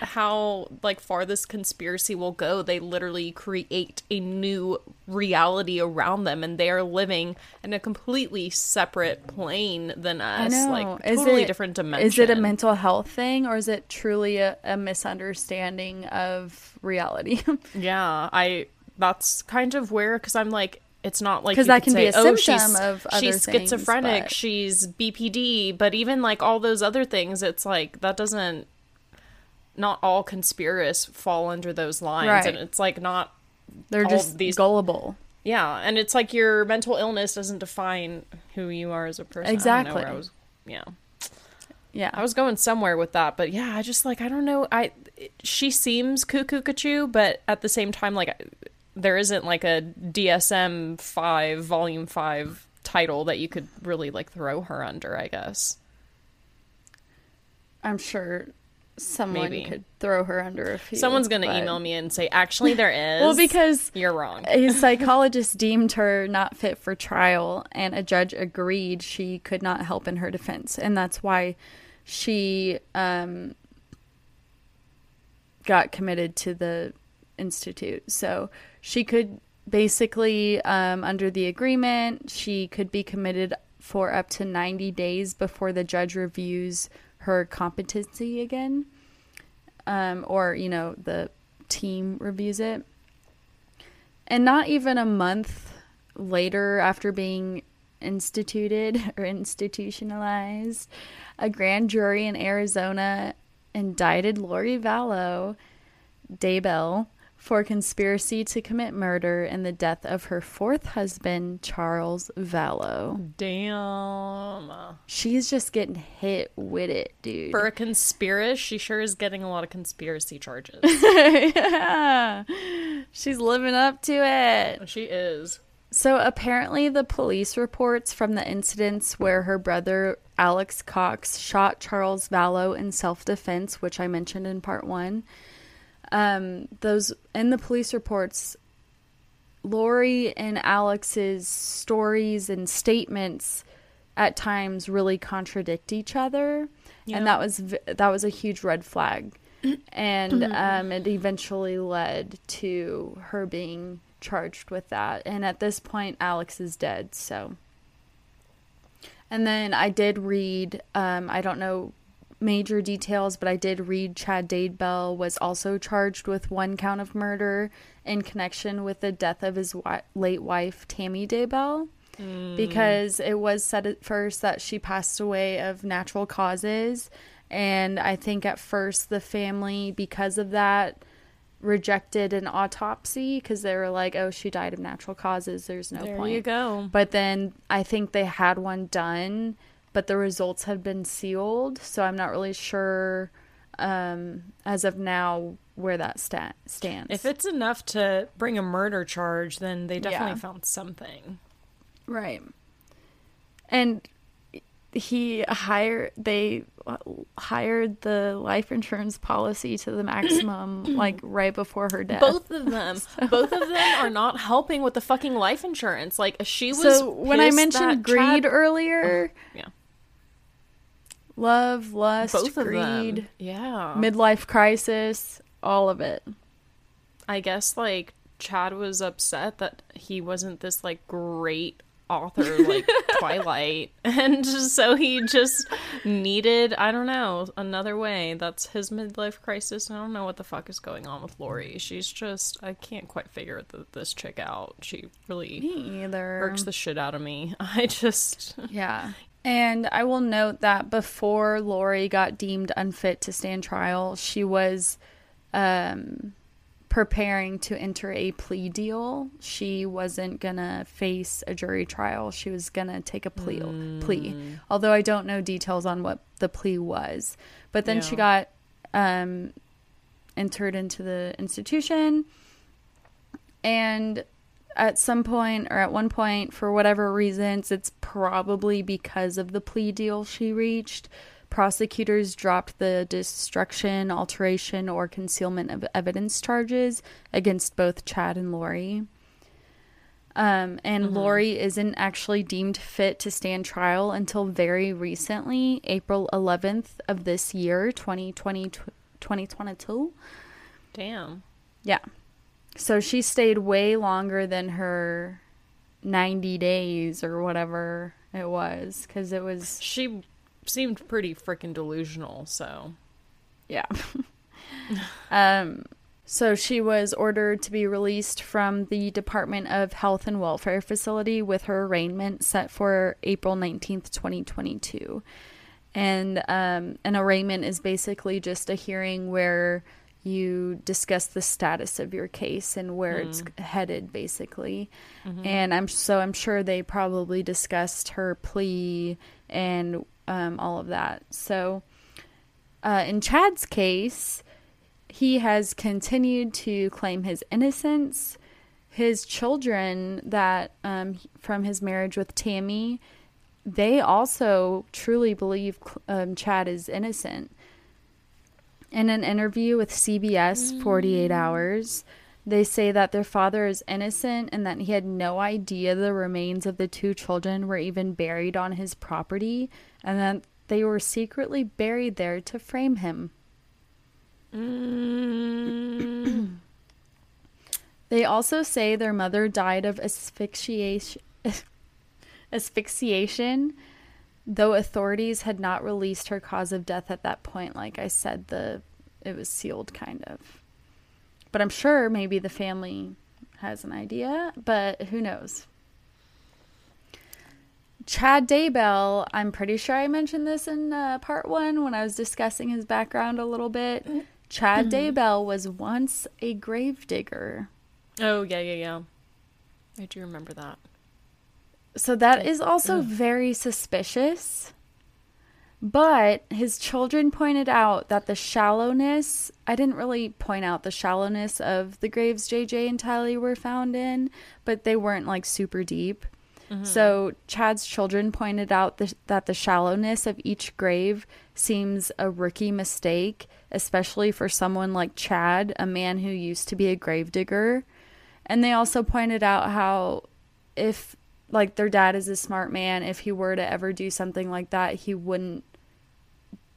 how like far this conspiracy will go. They literally create a new reality around them, and they are living in a completely separate plane than us. Like is totally it, different dimension. Is it a mental health thing, or is it truly a, a misunderstanding of reality? Yeah, I. That's kind of where because I'm like. It's not like because that can be say, a oh, symptom of other she's things, schizophrenic, but- she's BPD, but even like all those other things, it's like that doesn't. Not all conspiracists fall under those lines, Right. and it's like not They're all just these- gullible. Yeah, and it's like your mental illness doesn't define who you are as a person. I Exactly. where I was, yeah, Yeah, I was going somewhere with that, but yeah, I just like I don't know. I she seems cuckoo cuckoo, but at the same time, like there isn't like a DSM five volume five title that you could really like throw her under. I guess. I'm sure someone Maybe. could throw her under a few. Someone's gonna but- email me and say, actually, there is. Well, because you're wrong. a psychologist deemed her not fit for trial, and a judge agreed she could not help in her defense, and that's why she um, got committed to the institute. So she could basically, um, under the agreement, she could be committed for up to 90 days before the judge reviews her competency again, um, or, you know, the team reviews it. And not even a month later, after being instituted or institutionalized, a grand jury in Arizona indicted Lori Vallow Daybell for conspiracy to commit murder in the death of her fourth husband, Charles Vallow. Damn. She's just getting hit with it, dude. For a conspiracy, she sure is getting a lot of conspiracy charges. yeah. She's living up to it. she is. So apparently, the police reports from the incidents where her brother Alex Cox shot Charles Vallow in self-defense, which I mentioned in part one. Um, those in the police reports, Lori and Alex's stories and statements at times really contradict each other, Yeah. and that was that was a huge red flag, and um, it eventually led to her being charged with that. And at this point, Alex is dead, so And then I did read, um, I don't know major details, but I did read Chad Daybell was also charged with one count of murder in connection with the death of his wi- late wife, Tammy Daybell. Mm. Because it was said at first that she passed away of natural causes. And I think at first the family, because of that, rejected an autopsy because they were like, oh, she died of natural causes. There's no there point. you go. But then I think they had one done, but the results had been sealed. So I'm not really sure um, as of now where that stat stands. If it's enough to bring a murder charge, then they definitely Yeah. found something. right. And he hired, they hired the life insurance policy to the maximum, like right before her death. Both of them, both of them are not helping with the fucking life insurance. Like she was. so when I mentioned greed Chad- earlier, yeah, love, lust, both of greed, them. Yeah, midlife crisis, all of it. I guess like Chad was upset that he wasn't this like great author like Twilight, and so he just needed I don't know another way. That's his midlife crisis. I don't know what the fuck is going on with Lori. She's just I can't quite figure th- this chick out. She really Me either. irks the shit out of me. I just Yeah. And I will note that before Lori got deemed unfit to stand trial, she was um, preparing to enter a plea deal. She wasn't going to face a jury trial. She was going to take a plea, plea. Although I don't know details on what the plea was. But then she got um, entered into the institution. And at some point or at one point for whatever reasons it's probably because of the plea deal she reached prosecutors dropped the destruction alteration or concealment of evidence charges against both chad and lori um, and lori isn't actually deemed fit to stand trial until very recently april 11th of this year 2020 2022 damn. yeah. So she stayed way longer than her 90 days or whatever it was because it was, She seemed pretty freaking delusional. So yeah. um, so she was ordered to be released from the Department of Health and Welfare facility with her arraignment set for April 19th, 2022. And um, an arraignment is basically just a hearing where you discuss the status of your case and where it's headed, basically. And I'm so I'm sure they probably discussed her plea and um, all of that. So, uh, in Chad's case, he has continued to claim his innocence. His children that um, from his marriage with Tammy, they also truly believe um, Chad is innocent. In an interview with CBS 48 Hours, they say that their father is innocent and that he had no idea the remains of the two children were even buried on his property and that they were secretly buried there to frame him. Mm, They also say their mother died of asphyxiation, asphyxiation, though authorities had not released her cause of death at that point. Like I said, the it was sealed kind of. But I'm sure maybe the family has an idea, but who knows? Chad Daybell, I'm pretty sure I mentioned this in uh, part one when I was discussing his background a little bit. Chad Daybell was once a gravedigger. oh yeah, yeah, yeah. I do remember that. So that is also very suspicious. But his children pointed out that the shallowness, I didn't really point out the shallowness of the graves JJ and Tylee were found in, but they weren't like super deep. Mm-hmm. So Chad's children pointed out the, that the shallowness of each grave seems a rookie mistake, especially for someone like Chad, a man who used to be a gravedigger. And they also pointed out how if like their dad is a smart man, if he were to ever do something like that, he wouldn't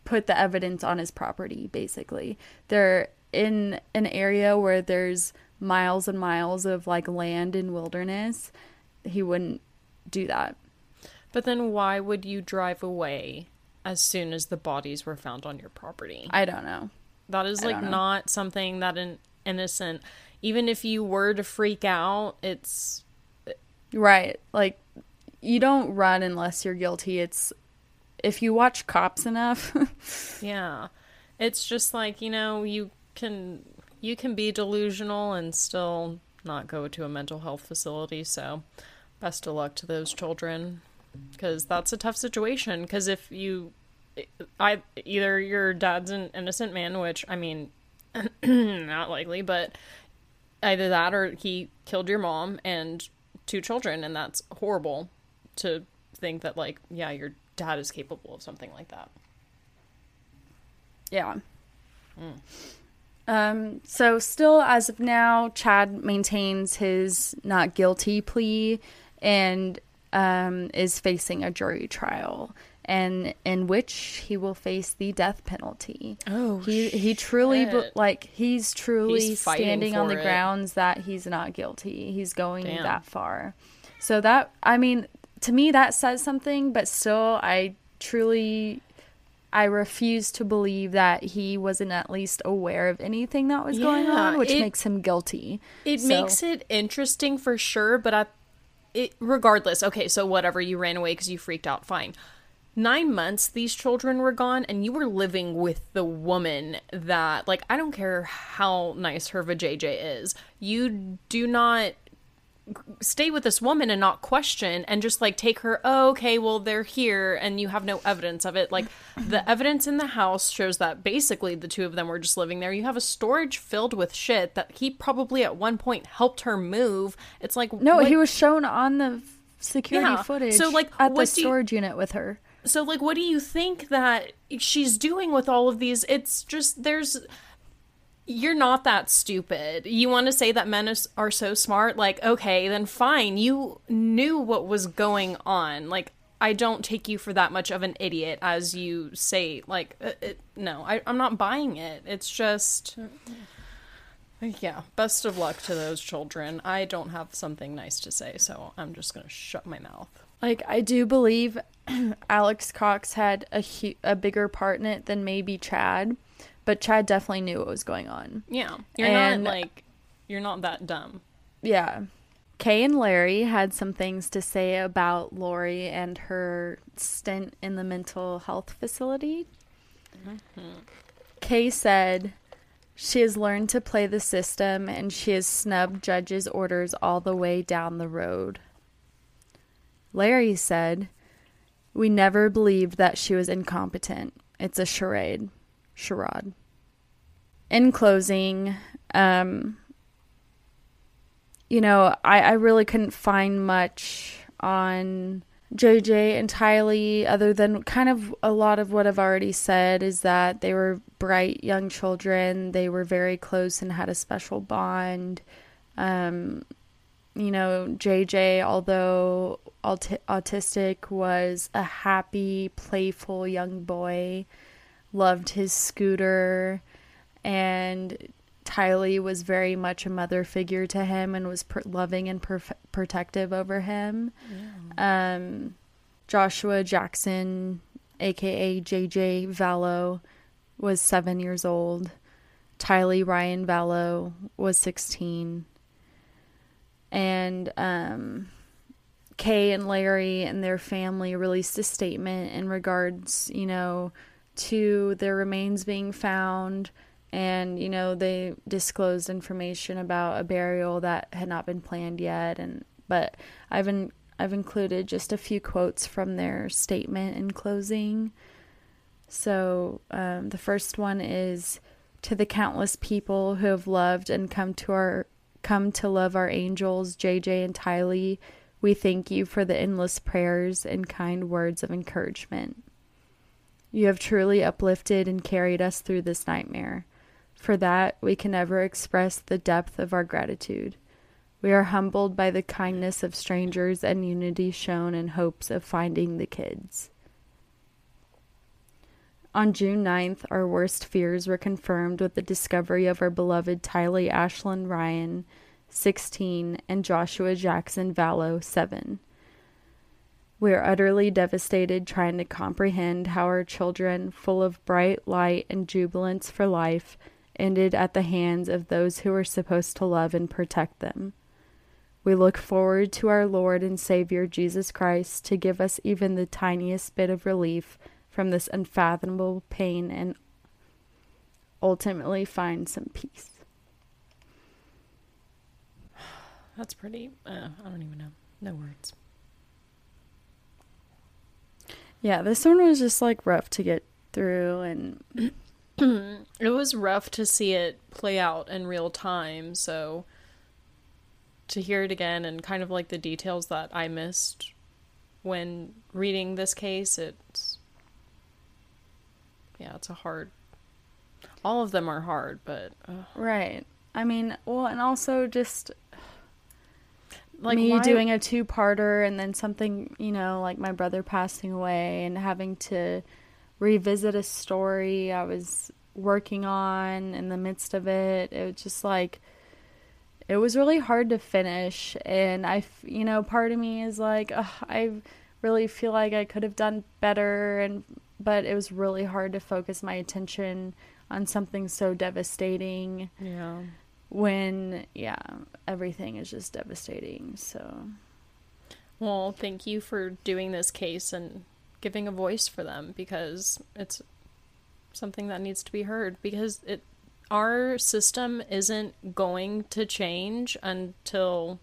put the evidence on his property basically. They're in an area where there's miles and miles of like land and wilderness. He wouldn't do that. But then why would you drive away as soon as the bodies were found on your property? I don't know. That is like not something that an innocent even if you were to freak out, it's Right. Like you don't run unless you're guilty. It's if you watch cops enough. yeah. It's just like, you know, you can you can be delusional and still not go to a mental health facility, so best of luck to those children because that's a tough situation because if you I either your dad's an innocent man, which I mean not likely, but either that or he killed your mom and two children and that's horrible to think that like yeah, your dad is capable of something like that. yeah. Um so still as of now Chad maintains his not guilty plea and um is facing a jury trial and in which he will face the death penalty. Oh, he he truly shit. like he's truly He's standing on the it. grounds that he's not guilty. He's going Damn. that far. So that I mean to me that says something but still I truly I refuse to believe that he wasn't at least aware of anything that was going on which it- makes him guilty. It So- makes it interesting for sure, but I, it regardless. Okay, so whatever you ran away because you freaked out. Fine. Nine months these children were gone, and you were living with the woman that, like, I don't care how nice her vajayjay is. You do not stay with this woman and not question and just like take her oh okay well they're here and you have no evidence of it like the evidence in the house shows that basically the two of them were just living there you have a storage filled with shit that he probably at one point helped her move it's like No, what- he was shown on the security Yeah. footage So, like, at the do you- storage unit with her. So like what do you think that she's doing with all of these? It's just there's you're not that stupid. You want to say that men is, are so smart like okay then fine you knew what was going on. Like i don't take you for that much of an idiot as you say like uh, it, no I, i'm not buying it. It's just yeah best of luck to those children. I don't have something nice to say so i'm just gonna shut my mouth Like I do believe Alex Cox had a hu- a bigger part in it than maybe Chad, but Chad definitely knew what was going on. Yeah. You're And- not like you're not that dumb. Yeah. Kay and Larry had some things to say about Lori and her stint in the mental health facility. Mm-hmm. Kay said she has learned to play the system and she has snubbed judges' orders all the way down the road. Larry said, We never believed that she was incompetent. It's a charade. Charade. In closing, um, you know, I, I really couldn't find much on JJ Tylee other than kind of a lot of what I've already said is that they were bright young children. They were very close and had a special bond. Um, you know, JJ, although aut- autistic, was a happy, playful young boy, loved his scooter, and Tylee was very much a mother figure to him and was per- loving and perf- protective over him. Um, Joshua Jackson, aka JJ Vallow, was seven years old. Tylee Ryan Vallow was 16. And um, Kay and Larry and their family released a statement in regards, you know, to their remains being found. And, you know, they disclosed information about a burial that had not been planned yet. And, but I've, in, I've included just a few quotes from their statement in closing. So um, the first one is to the countless people who have loved and come to our come to love our angels, JJ and Tylee. We thank you for the endless prayers and kind words of encouragement. You have truly uplifted and carried us through this nightmare. For that, we can never express the depth of our gratitude. We are humbled by the kindness of strangers and unity shown in hopes of finding the kids. On June 9th, our worst fears were confirmed with the discovery of our beloved Tylee Ashlyn Ryan, 16, and Joshua Jackson Vallow, 7. We are utterly devastated trying to comprehend how our children, full of bright light and jubilance for life, ended at the hands of those who were supposed to love and protect them. We look forward to our Lord and Savior Jesus Christ to give us even the tiniest bit of relief from this unfathomable pain and ultimately find some peace. That's pretty. Uh, I don't even know. No words. Yeah, this one was just like rough to get through and it was rough to see it play out in real time, so to hear it again and kind of like the details that I missed when reading this case, it's yeah, it's a hard. All of them are hard, but uh, right. I mean, well, and also just like me why- doing a two-parter and then something, you know, like my brother passing away and having to revisit a story I was working on in the midst of it. It was just like it was really hard to finish and I, you know, part of me is like, I really feel like I could have done better and but it was really hard to focus my attention on something so devastating yeah. when yeah everything is just devastating so Well, thank you for doing this case and giving a voice for them because it's something that needs to be heard because it our system isn't going to change until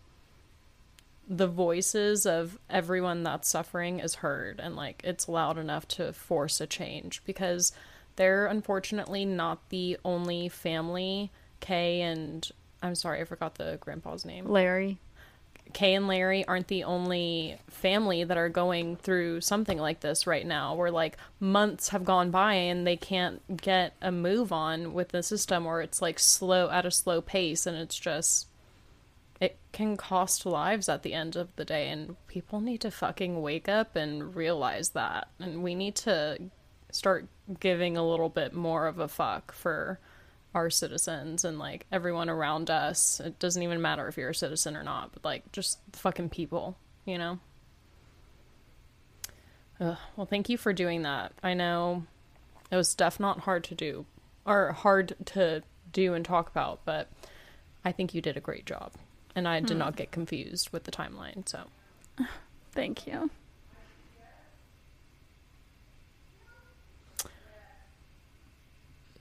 the voices of everyone that's suffering is heard and like it's loud enough to force a change because they're unfortunately not the only family Kay and I'm sorry I forgot the grandpa's name. larry Kay and Larry aren't the only family that are going through something like this right now, where like months have gone by and they can't get a move on with the system, or it's like slow at a slow pace, and it's just it can cost lives at the end of the day, and people need to fucking wake up and realize that, and we need to start giving a little bit more of a fuck for our citizens and like everyone around us. It doesn't even matter if you're a citizen or not, but like just fucking people, you know? Ugh, well, thank you for doing that. I know it was stuff not hard to do or hard to do and talk about, but I think you did a great job. And I did not get confused with the timeline, so. thank you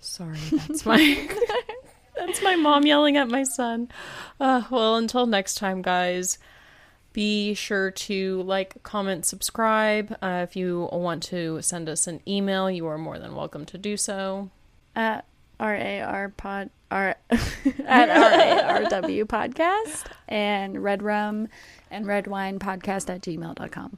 Sorry, that's my that's my mom yelling at my son. Uh, well, until next time, guys. Be sure to like, comment, subscribe. Uh, if you want to send us an email, you are more than welcome to do so. at rar pod r at rarw podcast and red rum and red wine podcast at gmail.com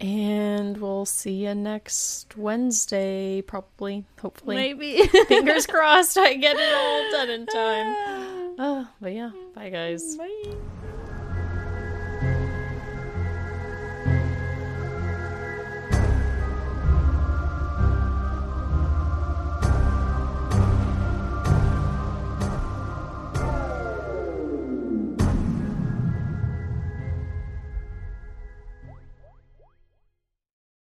And we'll see you next Wednesday, probably, hopefully. maybe Fingers crossed I get it all done in time. Uh, but yeah, bye, guys. Bye.